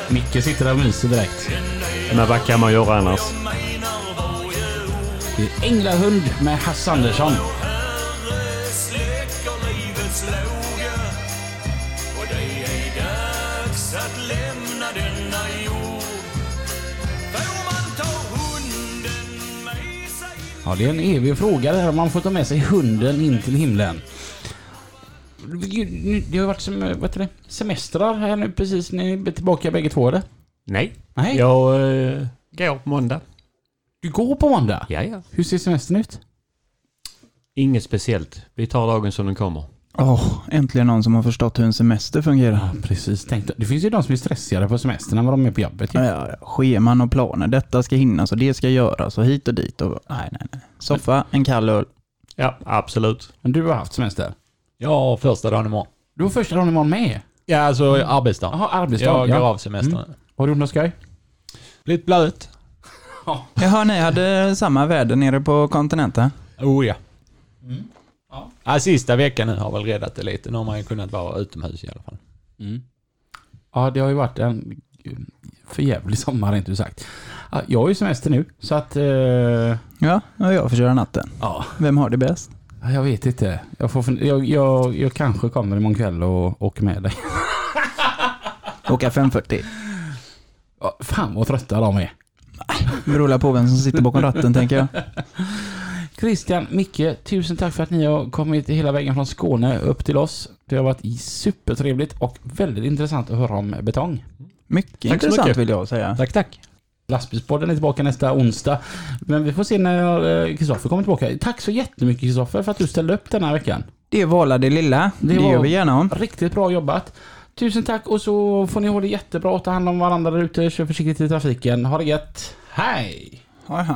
Micke sitter där och myser direkt. Men vad kan man göra annars? Det är Änglahund med Hasse Andersson. Ja, det är en evig fråga det här om man får ta med sig hunden in till himlen. Det har varit som, vad heter det, semestrar här nu precis. Ni är tillbaka bägge två eller? Nej, Nej. jag uh, går på måndag. Du går på måndag? Ja, ja. Hur ser semestern ut? Inget speciellt. Vi tar dagen som den kommer. Åh, äntligen någon som har förstått hur en semester fungerar. Ja, precis. Tänk, det finns ju de som är stressigare på semestern än vad de är på jobbet. ju. Ja, ja, ja. Scheman och planer. Detta ska hinnas och det ska göras och hit och dit. Och, nej, nej, nej. Soffa, en kall öl. Ja, absolut. Men du har haft semester? Ja, första dagen imorgon. Du var första dagen imorgon med? Ja, alltså arbetsdagen. Jaha, arbetsdag. Jag ja. går av semestern. Mm. Har du gjort något skoj? Blivit blöt. Jaha, ni hade samma väder nere på kontinenten? Oh ja. Mm. Ja. ja. Sista veckan nu har väl räddat det lite. Nu har man ju kunnat vara utomhus i alla fall. Mm. Ja, det har ju varit en förjävlig sommar rent ut sagt. Ja, jag har ju semester nu, så att... Eh, Ja, och jag får köra natten. ja, Vem har det bäst? jag vet inte. Jag, får, fun- jag, jag, jag kanske kommer imorgon kväll och åker med dig. Åka 540. Ja, fan vad trötta de är. Beror på vem som sitter bakom ratten, tänker jag. Christian, Micke, tusen tack för att ni har kommit hela vägen från Skåne upp till oss. Det har varit supertrevligt och väldigt intressant att höra om betong. Mycket Tack intressant mycket. Vill jag säga. Tack, tack. Lastbilspodden är tillbaka nästa onsdag. Men vi får se när eh, Kristoffer kommer tillbaka. Tack så jättemycket Kristoffer för att du ställde upp den här veckan. Det var det lilla. Det, Det gör vi gärna om. Riktigt bra jobbat. Tusen tack och så får ni ha det jättebra och ta hand om varandra där ute. Kör försiktigt i trafiken. Ha det gött. Hej! Hej, hej.